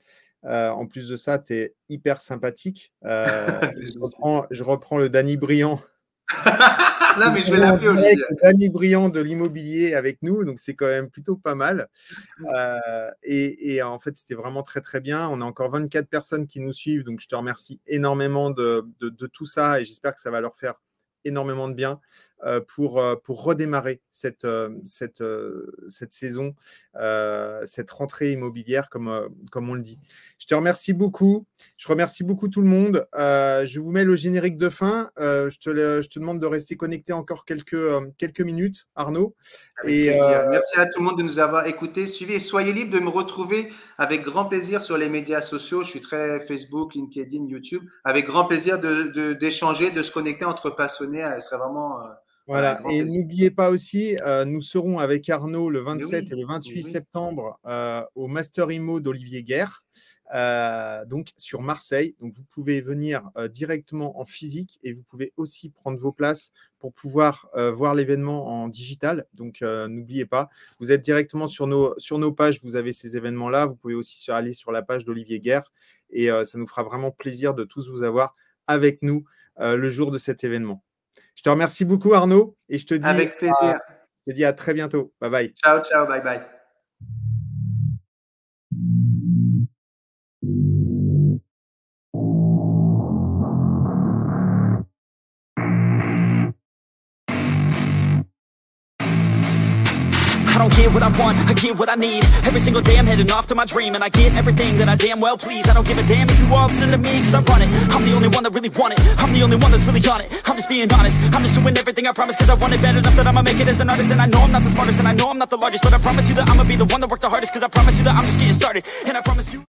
en plus de ça, tu es hyper sympathique. je, reprends, je, reprends, le Danny Briand non, mais je vais l'appeler Olivier. Dany Briand de l'immobilier avec nous, donc c'est quand même plutôt pas mal. Euh, et, en fait, c'était vraiment très très bien. On a encore 24 personnes qui nous suivent, donc je te remercie énormément de, de tout ça et j'espère que ça va leur faire énormément de bien. Euh, pour, euh, pour redémarrer cette, euh, cette, cette saison, cette rentrée immobilière, comme, comme on le dit. Je te remercie beaucoup. Je remercie beaucoup tout le monde. je vous mets le générique de fin. je, te, je te demande de rester connecté encore quelques, quelques minutes, Arnaud. Et, Merci à tout le monde de nous avoir écoutés. Suivez, soyez libre de me retrouver avec grand plaisir sur les médias sociaux. Je suis très Facebook, LinkedIn, YouTube. Avec grand plaisir d'échanger, de, de, se connecter entre passionnés. Ce serait vraiment voilà, et n'oubliez pas aussi, euh, nous serons avec Arnaud le 27 et le 28 septembre euh, au Master Imo d'Olivier Guerre, euh, donc sur Marseille. Donc vous pouvez venir directement en physique et vous pouvez aussi prendre vos places pour pouvoir voir l'événement en digital. Donc n'oubliez pas, vous êtes directement sur nos, sur nos pages, vous avez ces événements-là. Vous pouvez aussi aller sur la page d'Olivier Guerre et ça nous fera vraiment plaisir de tous vous avoir avec nous le jour de cet événement. Je te remercie beaucoup, Arnaud, et je te dis, Avec plaisir. je te dis à très bientôt. Bye bye. Ciao, ciao, bye bye. Get what I want, I get what I need. Every single day I'm heading off to my dream And I get everything that I damn well please. I don't give a damn if you all listen to me Cause I run it, I'm the only one that really want it. I'm the only one that's really on it. I'm just being honest, I'm just doing everything I promise Cause I want it bad enough that I'ma make it as an artist. And I know I'm not the smartest and I know I'm not the largest But I promise you that I'ma be the one that worked the hardest Cause I promise you that I'm just getting started. And I promise you